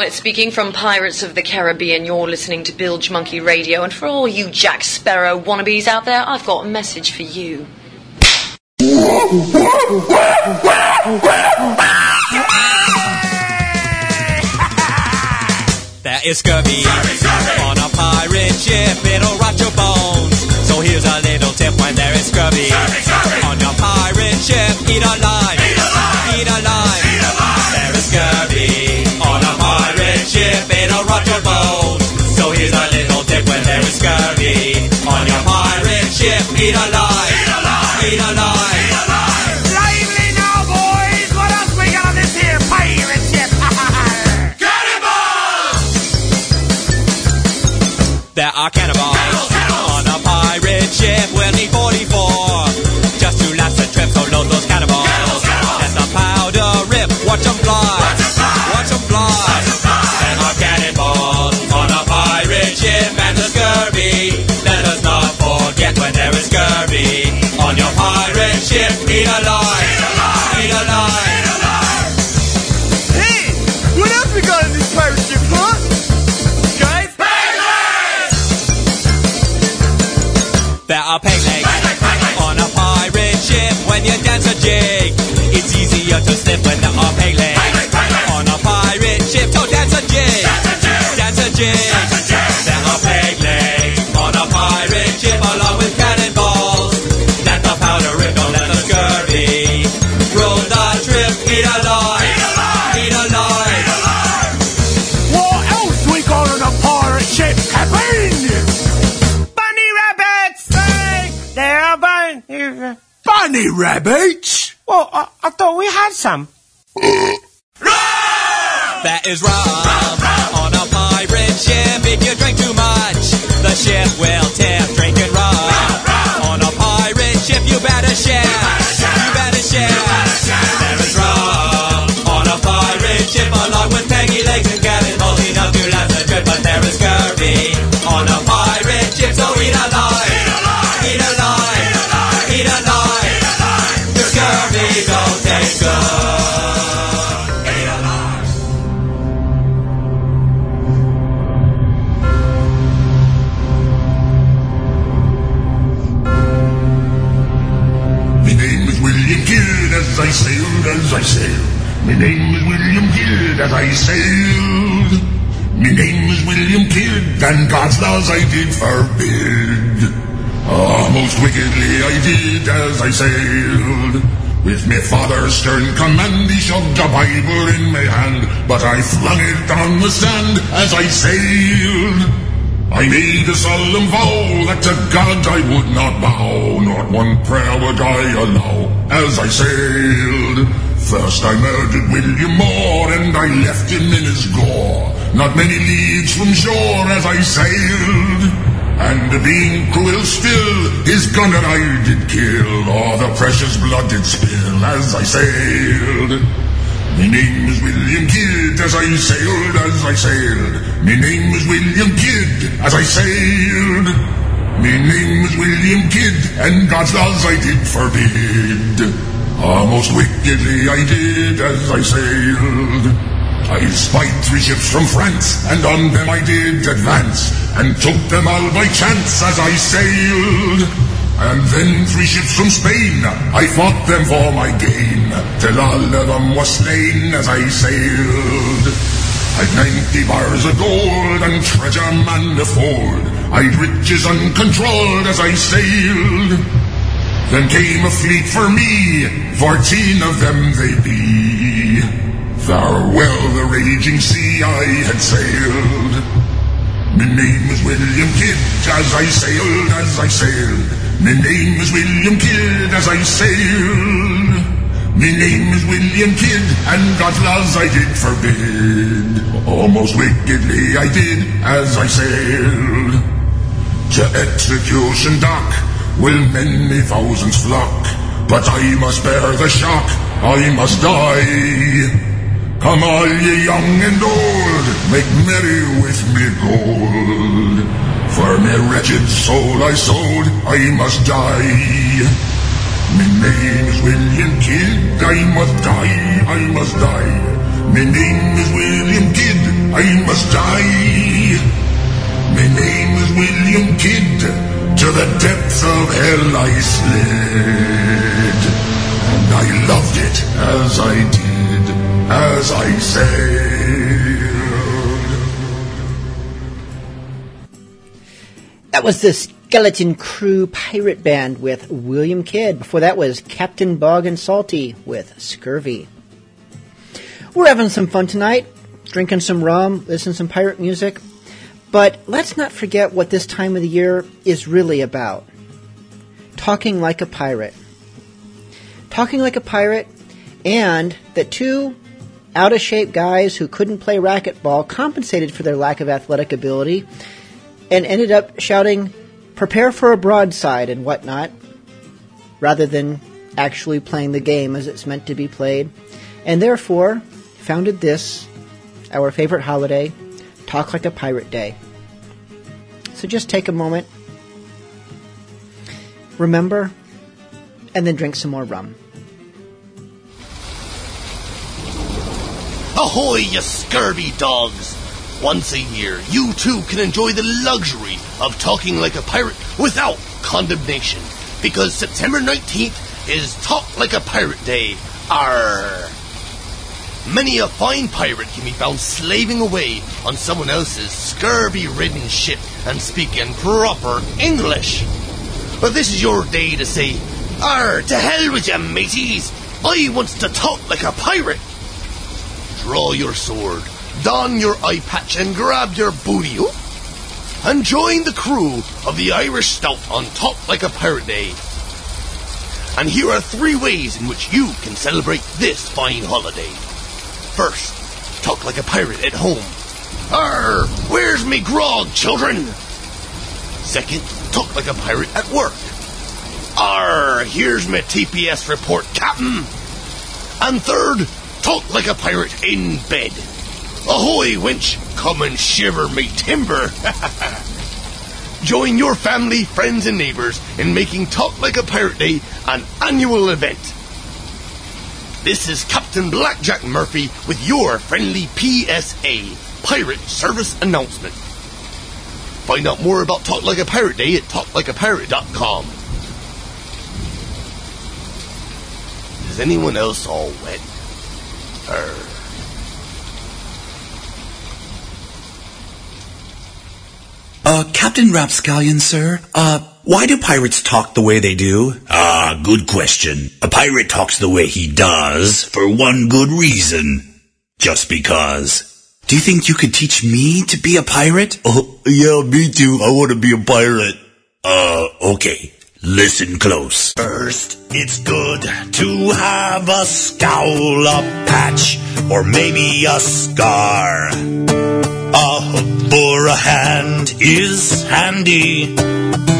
Scarlett speaking from Pirates of the Caribbean. You're listening to Bilge Monkey Radio, and for all you Jack Sparrow wannabes out there, I've got a message for you. There is scurvy on a pirate ship. It'll rot your bones. So here's a little tip when there is scurvy on your pirate ship. Eat a lime. Eat a lime. There is scurvy Your bones. So here's a little tip when there is scurvy on your pirate ship. Eat a lime. Eat a lime. Lively Eat Bunny rabbits? Well, I, I thought we had some. That is rum on a pirate ship. If you drink too much, the ship will tip. As I sailed. Me name is William Kidd and God's laws I did forbid. Ah, most wickedly I did as I sailed. With me father's stern command, he shoved a Bible in my hand, but I flung it on the sand as I sailed. I made a solemn vow that to God I would not bow, not one prayer would I allow as I sailed. First I murdered William Moore and I left him in his gore, not many leagues from shore as I sailed. And being cruel still, his gunner I did kill, all the precious blood did spill as I sailed. My name is William Kidd as I sailed, as I sailed. My name is William Kidd as I sailed. My name is William Kidd, and God's laws I did forbid. Ah, most wickedly I did as I sailed. I spied three ships from France, and on them I did advance, and took them all by chance as I sailed. And then three ships from Spain, I fought them for my gain, till all of them was slain as I sailed. I'd ninety bars of gold and treasure manifold, I'd riches uncontrolled as I sailed. Then came a fleet for me, fourteen of them they be. Farewell the raging sea I had sailed. My name was William Kidd, as I sailed, as I sailed. My name is William Kidd, as I sailed. My name is William Kidd, and God's laws I did forbid. Almost wickedly I did, as I sailed. To execution dock will many thousands flock, but I must bear the shock, I must die. Come all ye young and old, make merry with me gold. For my wretched soul I sold, I must die. My name is William Kidd, I must die, I must die. My name is William Kidd, I must die. My name is William Kidd, to the depths of hell I slid. And I loved it as I did, as I sailed. That was the Skeleton Crew Pirate Band with William Kidd. Before that was Captain Bogg and Salty with Scurvy. We're having some fun tonight, drinking some rum, listening to some pirate music. But let's not forget what this time of the year is really about. Talking like a pirate. Talking like a pirate, and that two out of shape guys who couldn't play racquetball compensated for their lack of athletic ability and ended up shouting, prepare for a broadside and whatnot, rather than actually playing the game as it's meant to be played, and therefore founded this, our favorite holiday, Talk Like a Pirate Day. So just take a moment, remember, and then drink some more rum. Ahoy, you scurvy dogs! Once a year, you too can enjoy the luxury of talking like a pirate without condemnation, because September 19th is Talk Like a Pirate Day. Arr! Many a fine pirate can be found slaving away on someone else's scurvy ridden ship and speaking proper English. But this is your day to say, Arr, to hell with you, mateys! I wants to talk like a pirate! Draw your sword, don your eye patch, and grab your booty hook, and join the crew of the Irish Stout on Talk Like a Pirate Day. And here are three ways in which you can celebrate this fine holiday. First, talk like a pirate at home. Arr, where's me grog, children? Second, talk like a pirate at work. Arr, here's me TPS report, Captain. And third, talk like a pirate in bed. Ahoy, winch, come and shiver me timber. [laughs] Join your family, friends, and neighbors in making Talk Like a Pirate Day an annual event. This is Captain Blackjack Murphy with your friendly PSA, Pirate Service Announcement. Find out more about Talk Like a Pirate Day at talklikeapirate.com. Is anyone else all wet? Arr. Uh, Captain Rapscallion, sir, uh, why do pirates talk the way they do? Ah, good question. A pirate talks the way he does for one good reason. Just because. Do you think you could teach me to be a pirate? Oh, yeah, me too. I want to be a pirate. Uh, okay. Listen close. First, it's good to have a scowl, a patch, or maybe a scar. A hook for a hand is handy,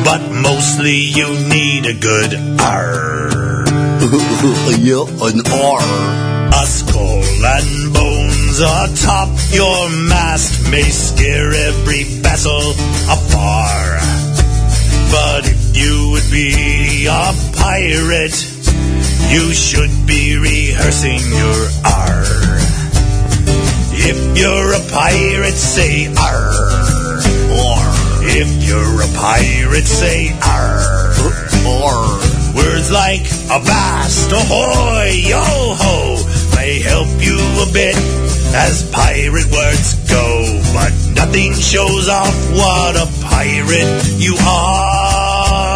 but mostly you need a good R. [laughs] yeah, an R. A skull and bones atop your mast may scare every vessel afar. But if you would be a pirate, you should be rehearsing your R. If you're a pirate, say R. Or if you're a pirate, say R. Or words like avast, ahoy, yo ho may help you a bit as pirate words go, but nothing shows off what a pirate you are.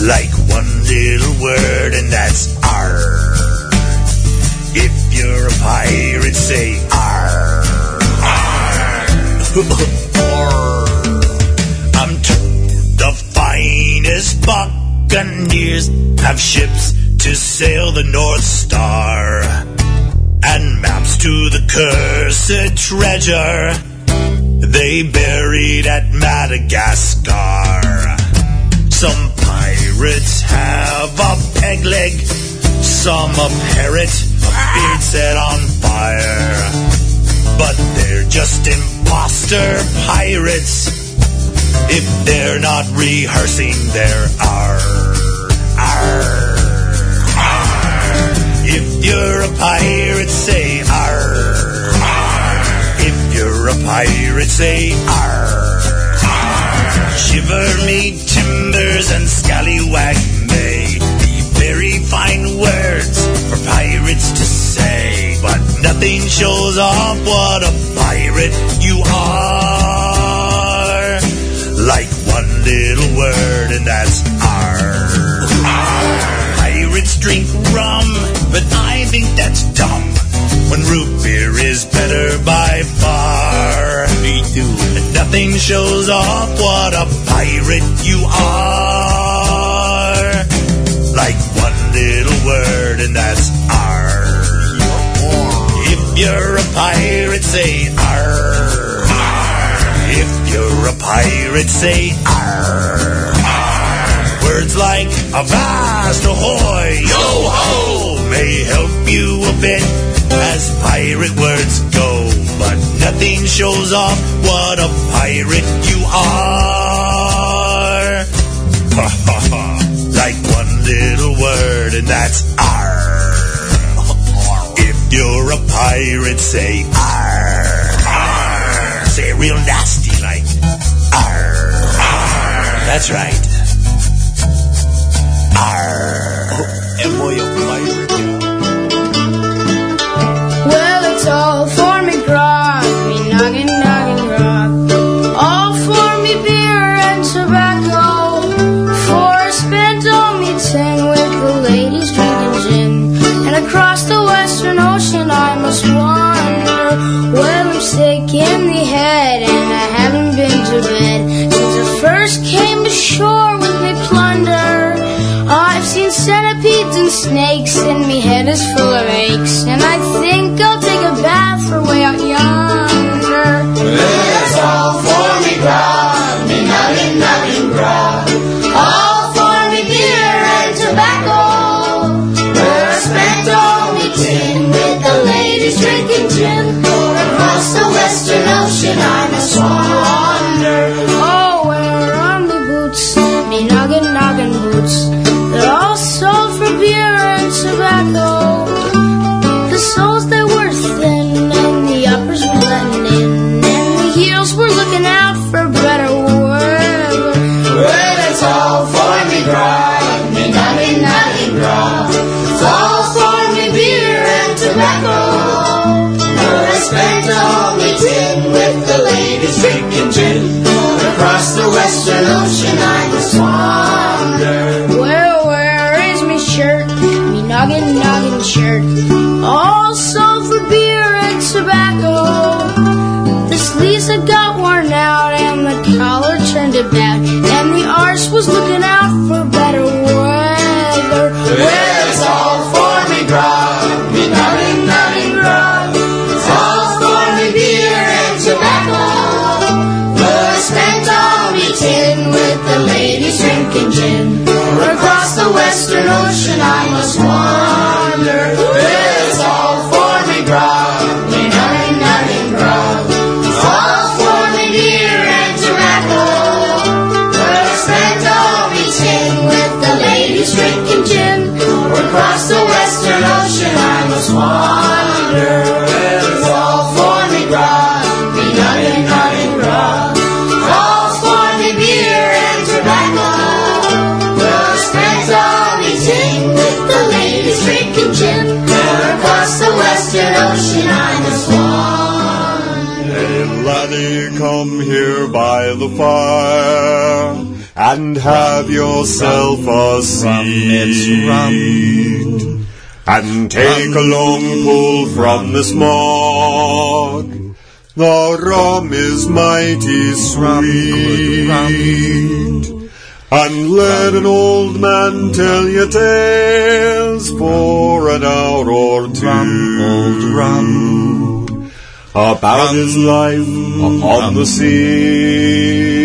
Like one little word, and that's R. If you're a pirate, say R. R. [laughs] finest buccaneers have ships to sail the North Star and maps to the cursed treasure they buried at Madagascar. Some pirates have a peg leg, some a parrot, a beard set on fire. But they're just imposter pirates if they're not rehearsing their R. R. If you're a pirate, say R. If you're a pirate, say R. Shiver me timbers and scallywag may be very fine words for pirates to say, but nothing shows off what a pirate you are. Like one little word, and that's R. Pirates drink rum, but I think that's dumb. When root beer is better by far. Me too. And nothing shows off what a pirate you are. Like one little word, and that's R. If you're a pirate, say R. You're a pirate, say R. Words like avast, ahoy, yo ho may help you a bit as pirate words go, but nothing shows off what a pirate you are. Ha ha ha, like one little word, and that's R. If you're a pirate, say arr. Arr. Say real nasty arr. Arr. That's right. Arr. Am I a pirate? Well, it's all for me grog, me noggin, noggin grog. All for me beer and tobacco. For I spent all me tin with the ladies drinking gin. And across the western ocean I must wander. Plunder. Oh, I've seen centipedes and snakes, and me head is full of aches. And I think by the fire and have yourself a seat. And take a long pull from the smog. The rum is mighty sweet. And let an old man tell you tales for an hour or two about his life upon the sea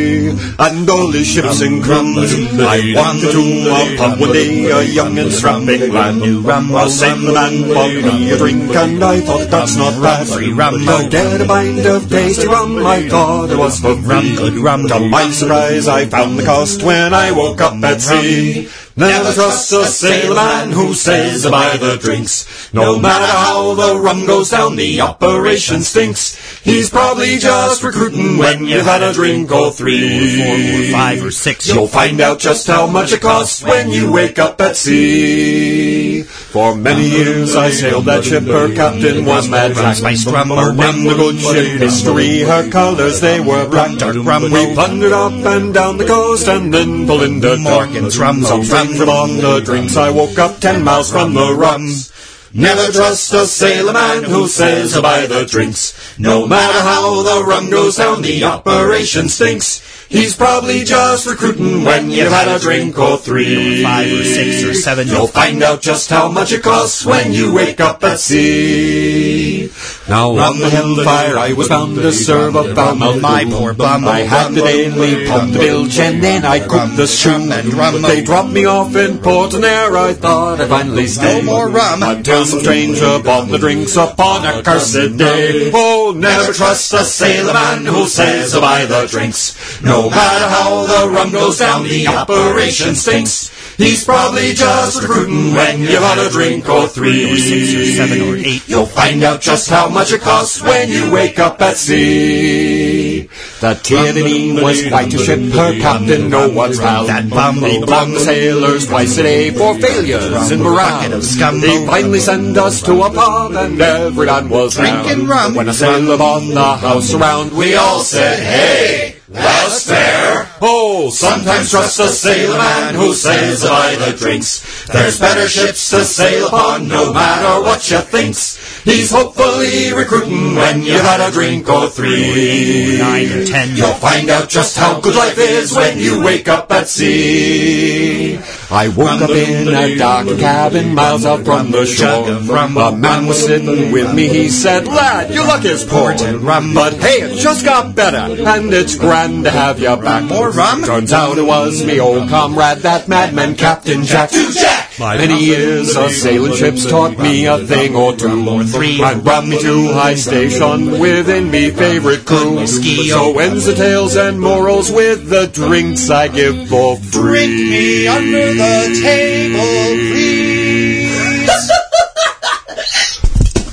and all his ships and crews. I wanted to a pub one day, a young and strapping lad. A sailorman bought me a drink, and I thought that's not bad. To get a pint of tasty rum, I thought it was for free. To my surprise, I found the cost when I woke up at sea. Never trust a sailorman who says to buy the drinks. No matter how the rum goes down, the operation stinks. He's probably just recruiting when you've had a drink or three. Four, four, five, or six. You'll find out just how much it costs when you wake up at sea. For many years I sailed that ship, her captain was Mad Jack. Spiced rum, Her name the good ship history, her colours they were black. Dark rum, We plundered up and down the coast and then pulled into Morgan's rum, So rum. from on the drinks I woke up ten miles from the rums. Never trust a sailor man who says buy the drinks. No matter how the rum goes down, the operation stinks. He's probably just recruiting when you've had a drink or three. Five or six or seven. You'll find out just how much it costs when you wake up at sea. Now on the hellfire I was bound to serve a bum. My poor bum. I had to daily pump the bilge and then I cooked the stew. and rum. They dropped me off in Port and there I thought I'd finally stay. No more rum. Until some stranger bought the drinks upon a cursed day. Oh, never trust a sailor man who says to buy the drinks. No matter how the rum goes down, the operation stinks. He's probably just recruiting when you've had a drink or three. Or six or seven or eight. You'll find out just how much it costs when you wake up at sea. The Tyranny was quite a ship, her captain no one's found. That bumble He blamed the sailors twice a day for failures in morale. Bucket of scum. He finally sent us to a pub and every man was Drinking rum. When a sailor on the house around, we all said, hey, that's fair. Oh, sometimes trust a sailor man who sails by the drinks. There's better ships to sail upon, no matter what you thinks. He's hopefully recruiting when you've had a drink or three. Nine or ten. You'll find out just how good life is when you wake up at sea. I woke up in a dark cabin miles out from the shore. A man was sitting with me, he said, Lad, your luck is poor. But hey, it just got better, and it's grand to have you back. More rum? Turns out it was me old comrade, that madman Captain Jack. Jack! Many years of sailing ships taught me a thing or two. Or three. And brought me to high station within me favorite crew. So ends the tales and morals with the drinks I give for free. Drink me under the table,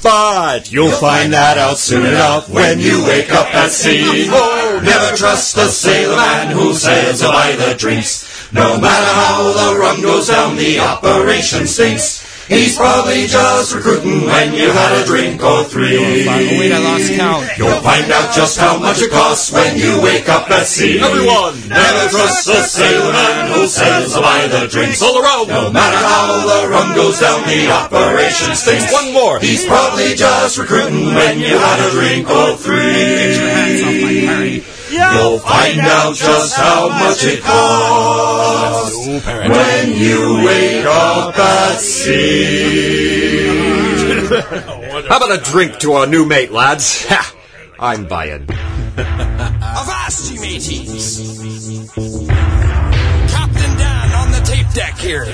But you'll find that out soon enough when you wake up at sea. Oh, never trust a sailor man who sails by the drinks. No matter how the rum goes down, the operation stinks. He's probably just recruiting when you had a drink or three. Oh, wait, I lost count. You'll find out just how much it costs when you wake up at sea. Everyone, never trust a sailorman who sails by the drinks all around. No matter how the rum goes down, the operation stinks. One more. He's probably just recruiting when you had a drink or three. You'll find out just how much it costs when you wake up at sea. How about a drink to our new mate, lads? Ha! I'm buying. Avast, ye mateys! Captain Dan on the tape deck here.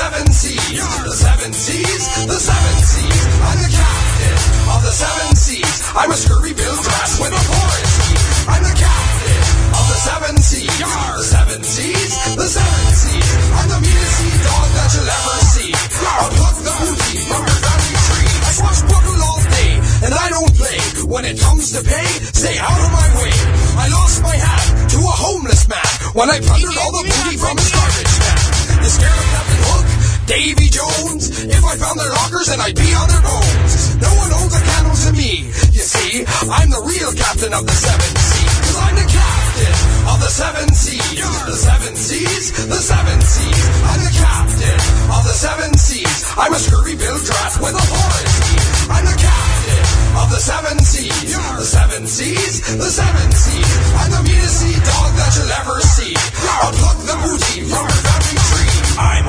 Seven seas. The seven seas, the seven seas. I'm the captain of the seven seas. I'm a scurvy bill dressed with a authority. I'm the captain of the seven seas. The seven seas, the seven seas. I'm the meanest sea dog that you'll ever see. I'll pluck the booty from your family tree. I swashbuckle all day, and I don't play. When it comes to pay, stay out of my way. I lost my hat to a homeless man when I plundered all the booty from his garbage man. You scared of Captain Hook? Davy Jones? If I found their lockers, then I'd be on their bones. No one owns a candle to me. You see, I'm the real captain of the seven seas. Cause I'm the captain of the seven seas. The seven seas, the seven seas. I'm the captain of the seven seas. I'm a scurvy bill draft with authority. I'm the captain of the seven seas. The seven seas, the seven seas. I'm the meanest sea dog that you'll ever see. I'll pluck the booty from your family tree. I'm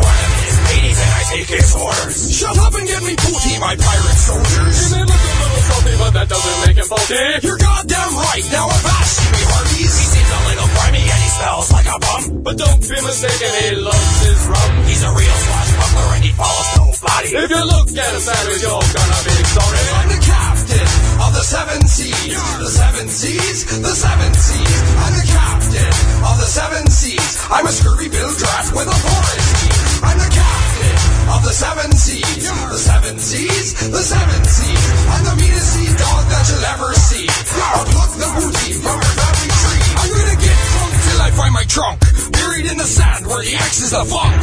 AK-4. Shut up and get me booty, my pirate soldiers. He may look a little salty, but that doesn't make him faulty. You're goddamn right. Now I've asked me Hardee's. He seems a little grimy and he smells like a bum. But don't be mistaken, he loves his rum. He's a real swashbuckler, and he follows nobody. If you look at him sideways, you're gonna be sorry. I'm the captain of the seven seas. The seven seas, the seven seas. I'm the captain of the seven seas. I'm a scurvy bill draft with authority. I'm the of the seven seas. The seven seas, the seven seas. I'm the meanest sea dog that you'll ever see. Pluck the booty from your family tree. I'm gonna get drunk till I find my trunk. Buried in the sand where the X is the funk.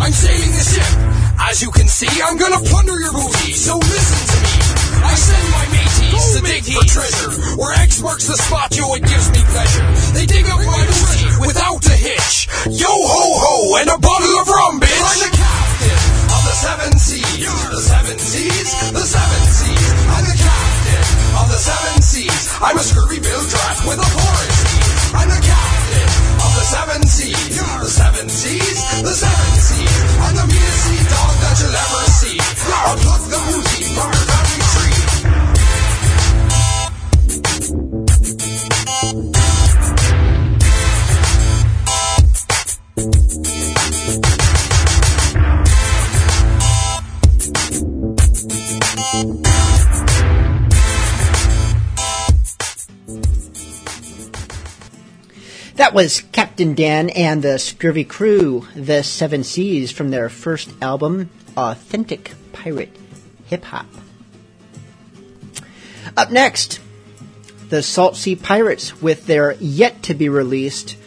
I'm sailing the ship. As you can see, I'm gonna plunder your booty, so listen to me. I send my mateys to dig for treasure. Where X marks the spot, yo, it gives me pleasure. They dig up my booty without a hitch. Yo ho ho, and a bottle of rum, bitch. Seven seas. The seven seas, the seven seas. I'm the captain of the seven seas. I'm a scurvy bill draft with authority. I'm the captain of the seven seas. You're the seven seas, the seven seas. I'm the meanest sea dog that you'll ever see. I'll pluck the booty from your That was Captain Dan and the Scurvy Crew, the Seven Seas, from their first album, Authentic Pirate Hip Hop. Up next, the Salt Sea Pirates with their yet to be released,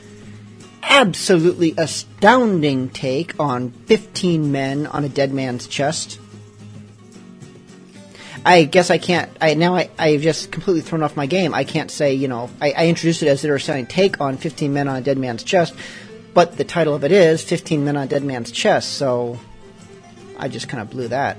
absolutely astounding take on 15 men on a dead man's chest. I guess I can't. I now I I've just completely thrown off my game. I can't say you know I, I introduced it as their astounding take on 15 men on a dead man's chest, but the title of it is 15 men on a dead man's chest. So I just kind of blew that.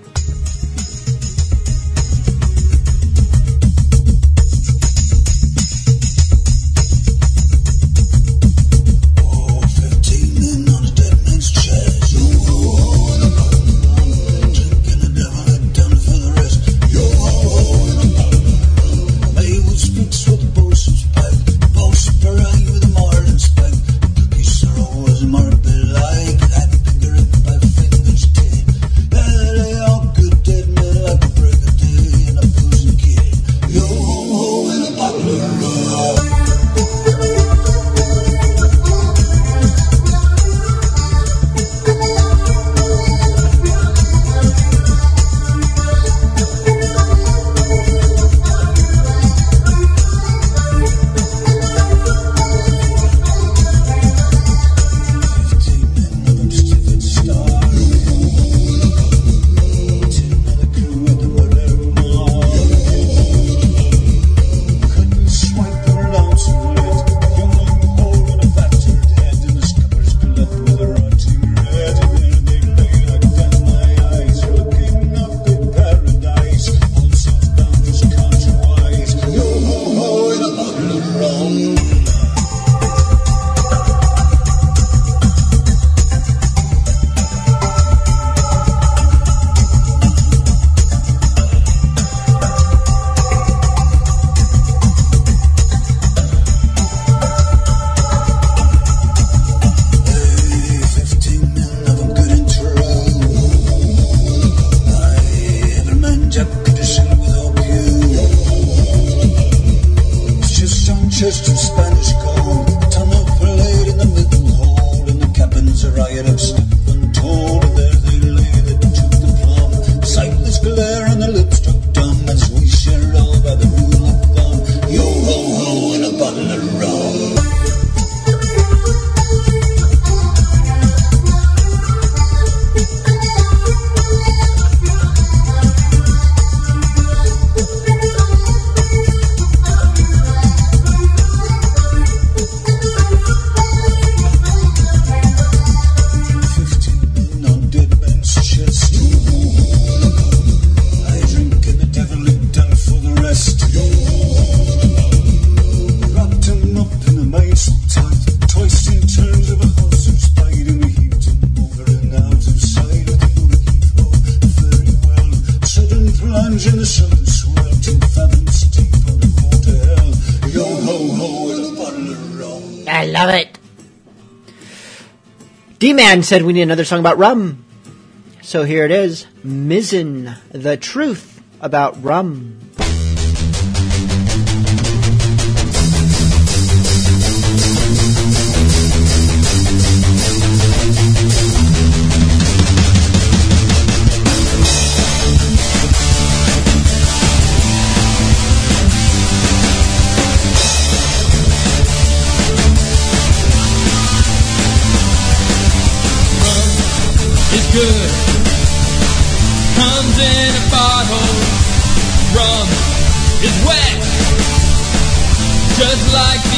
Man said we need another song about rum. So here it is Mizzen, the truth about rum.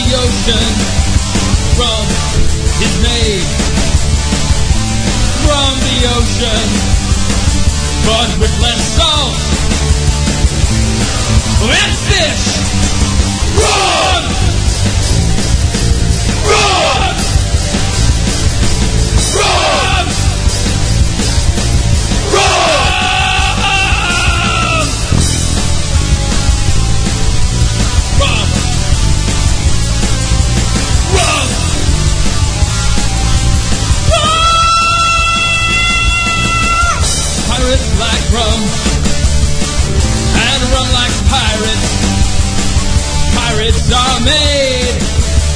The ocean. Rum is made from the ocean, but with less salt and fish. made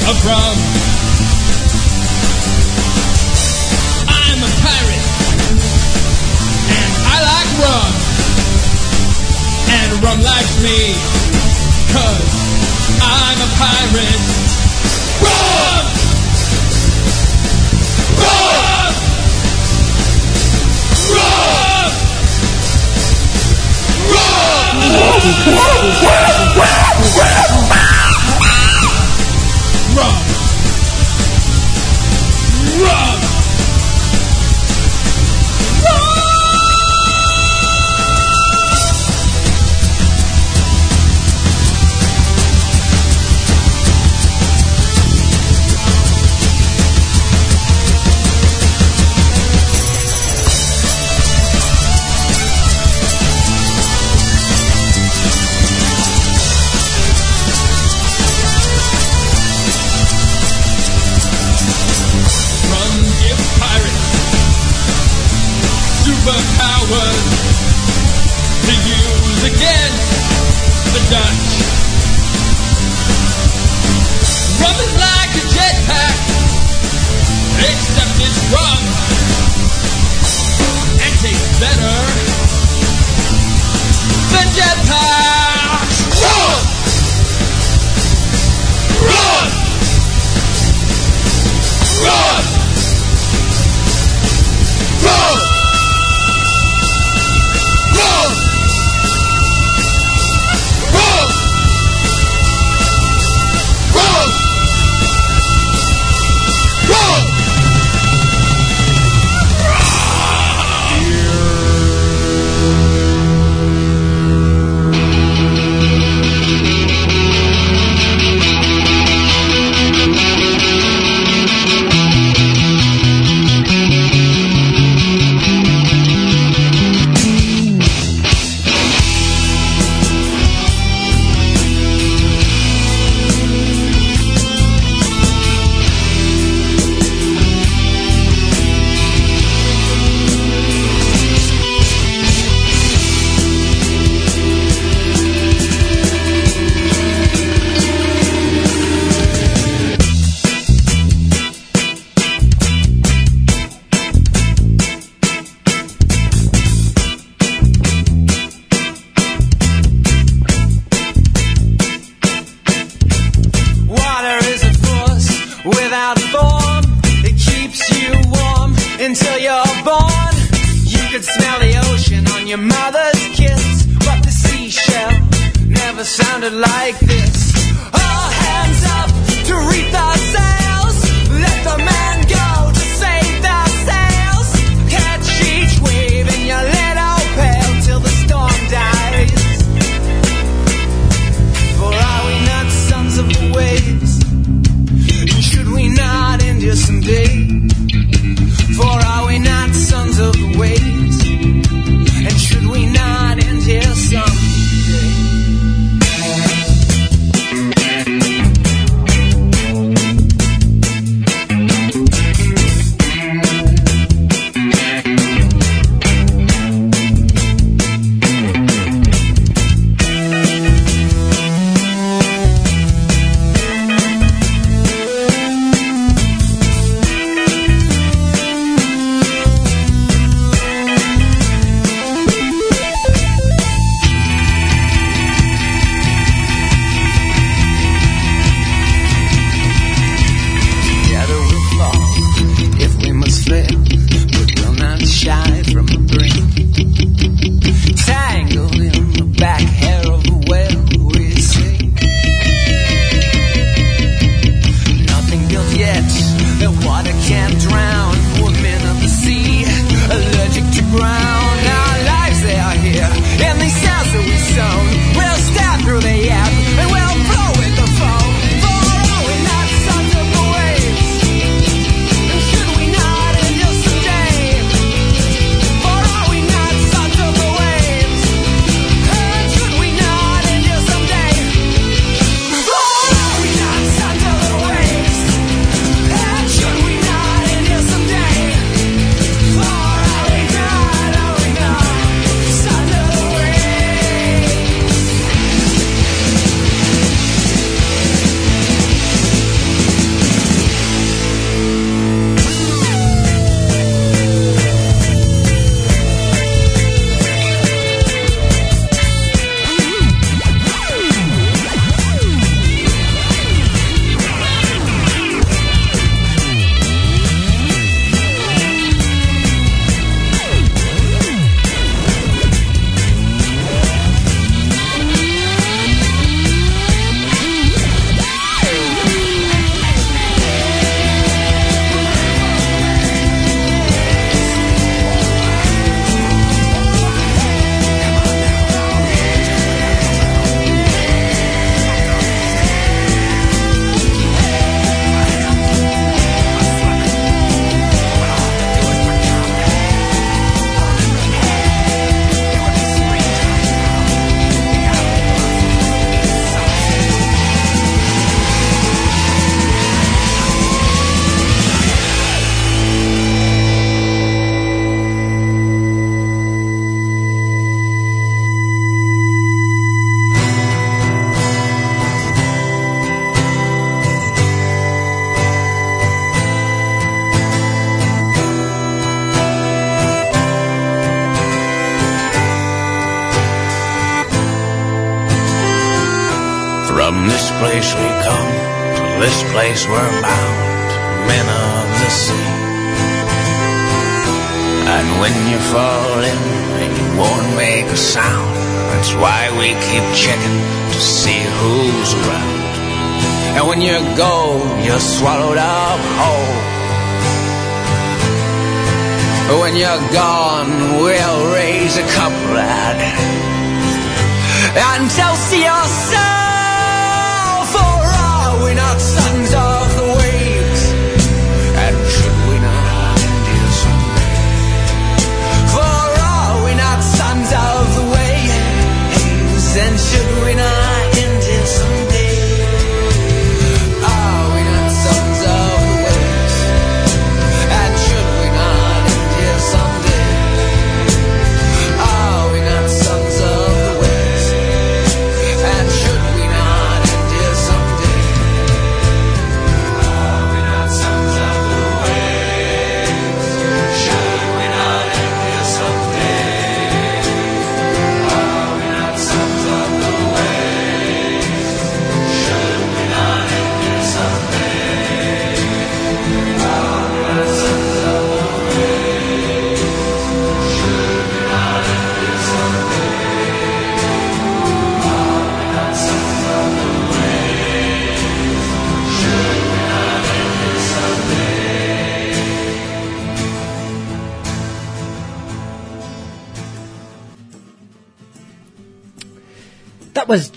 of rum. I'm a pirate, and I like rum. And rum likes me, cause I'm a pirate. Rum! Rum! Rum! Rum! rum! rum! rum! Rub. Rob. Superpowers to use against the Dutch. Is like a jetpack, except it's rum and tastes better than jetpacks.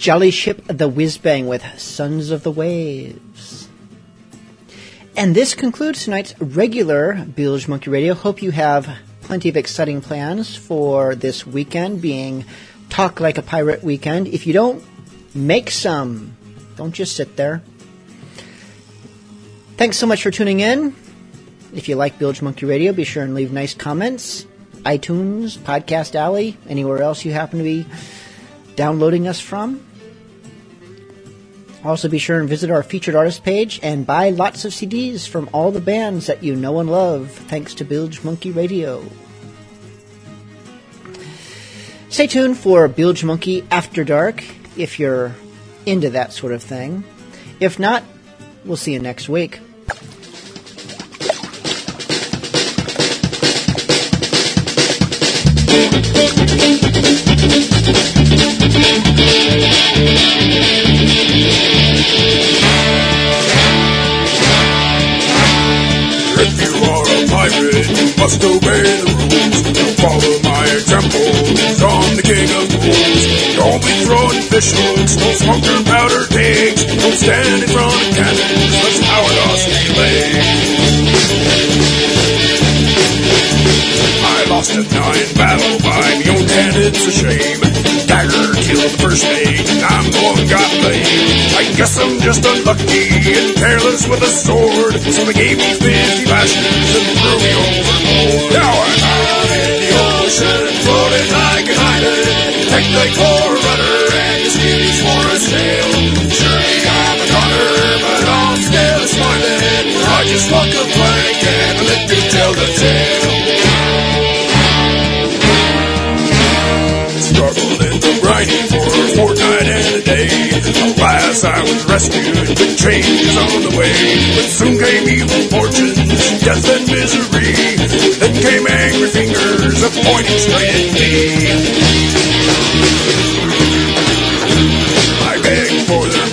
Jolly Ship the Whiz Bang with Sons of the Waves. And this concludes tonight's regular Bilge Monkey Radio. Hope you have plenty of exciting plans for this weekend, being Talk Like a Pirate weekend. If you don't, make some. Don't just sit there. Thanks so much for tuning in. If you like Bilge Monkey Radio, be sure and leave nice comments. iTunes, Podcast Alley, anywhere else you happen to be downloading us from. Also, be sure and visit our featured artist page and buy lots of CDs from all the bands that you know and love, thanks to Bilge Monkey Radio. Stay tuned for Bilge Monkey After Dark if you're into that sort of thing. If not, we'll see you next week. If you are a pirate, you must obey the rules. Don't follow my example, I'm the king of fools. Don't be throwing don't smoke gunpowder pigs. Don't stand in front of cannons, let's power us. I lost a nine battle by own hand, it's a shame. Dagger killed the first mate, and I'm the one got blamed. I guess I'm just unlucky and careless with a sword, so they gave me 50 lashes and threw me overboard. Now I'm out in the ocean, floating like an island. Take the core rudder and the skivvies for a sail. Surely I'm a goner, but I'm still smiling. I just walk a plank and let me tell the tale. Fortnight and a day. Alas, I was rescued, but change is on the way. But soon came evil fortunes, death and misery. Then came angry fingers, pointing straight at me.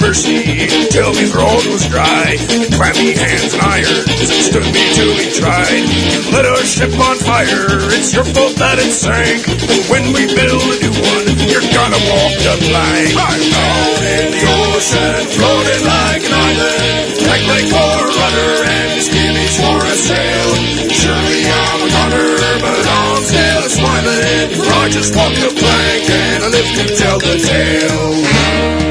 For their mercy, till me throat was dry. Clammy hands and irons stood me till we tried. Lit our ship on fire, it's your fault that it sank. When we build a new one, you're gonna walk the plank. I'm out in the ocean, floating like an island. Like my core rudder and the skivvies for a sail. Surely I'm a gunner, but I'm still smiling. For I just walk the plank and I live to tell the tale.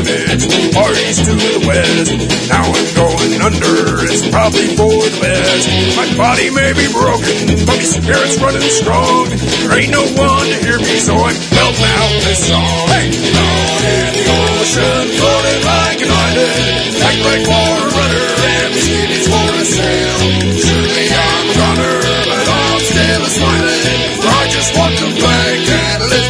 Of damage, parties to the west. Now I'm going under, it's probably for the best. My body may be broken, but my spirit's running strong. There ain't no one to hear me, so I'm belting out this song. Hey, out in the ocean, floating like an island. Like my water rudder, and the skivvies for a sail. Surely I'm a gunner, but I'm still a smiling. I just want to blank and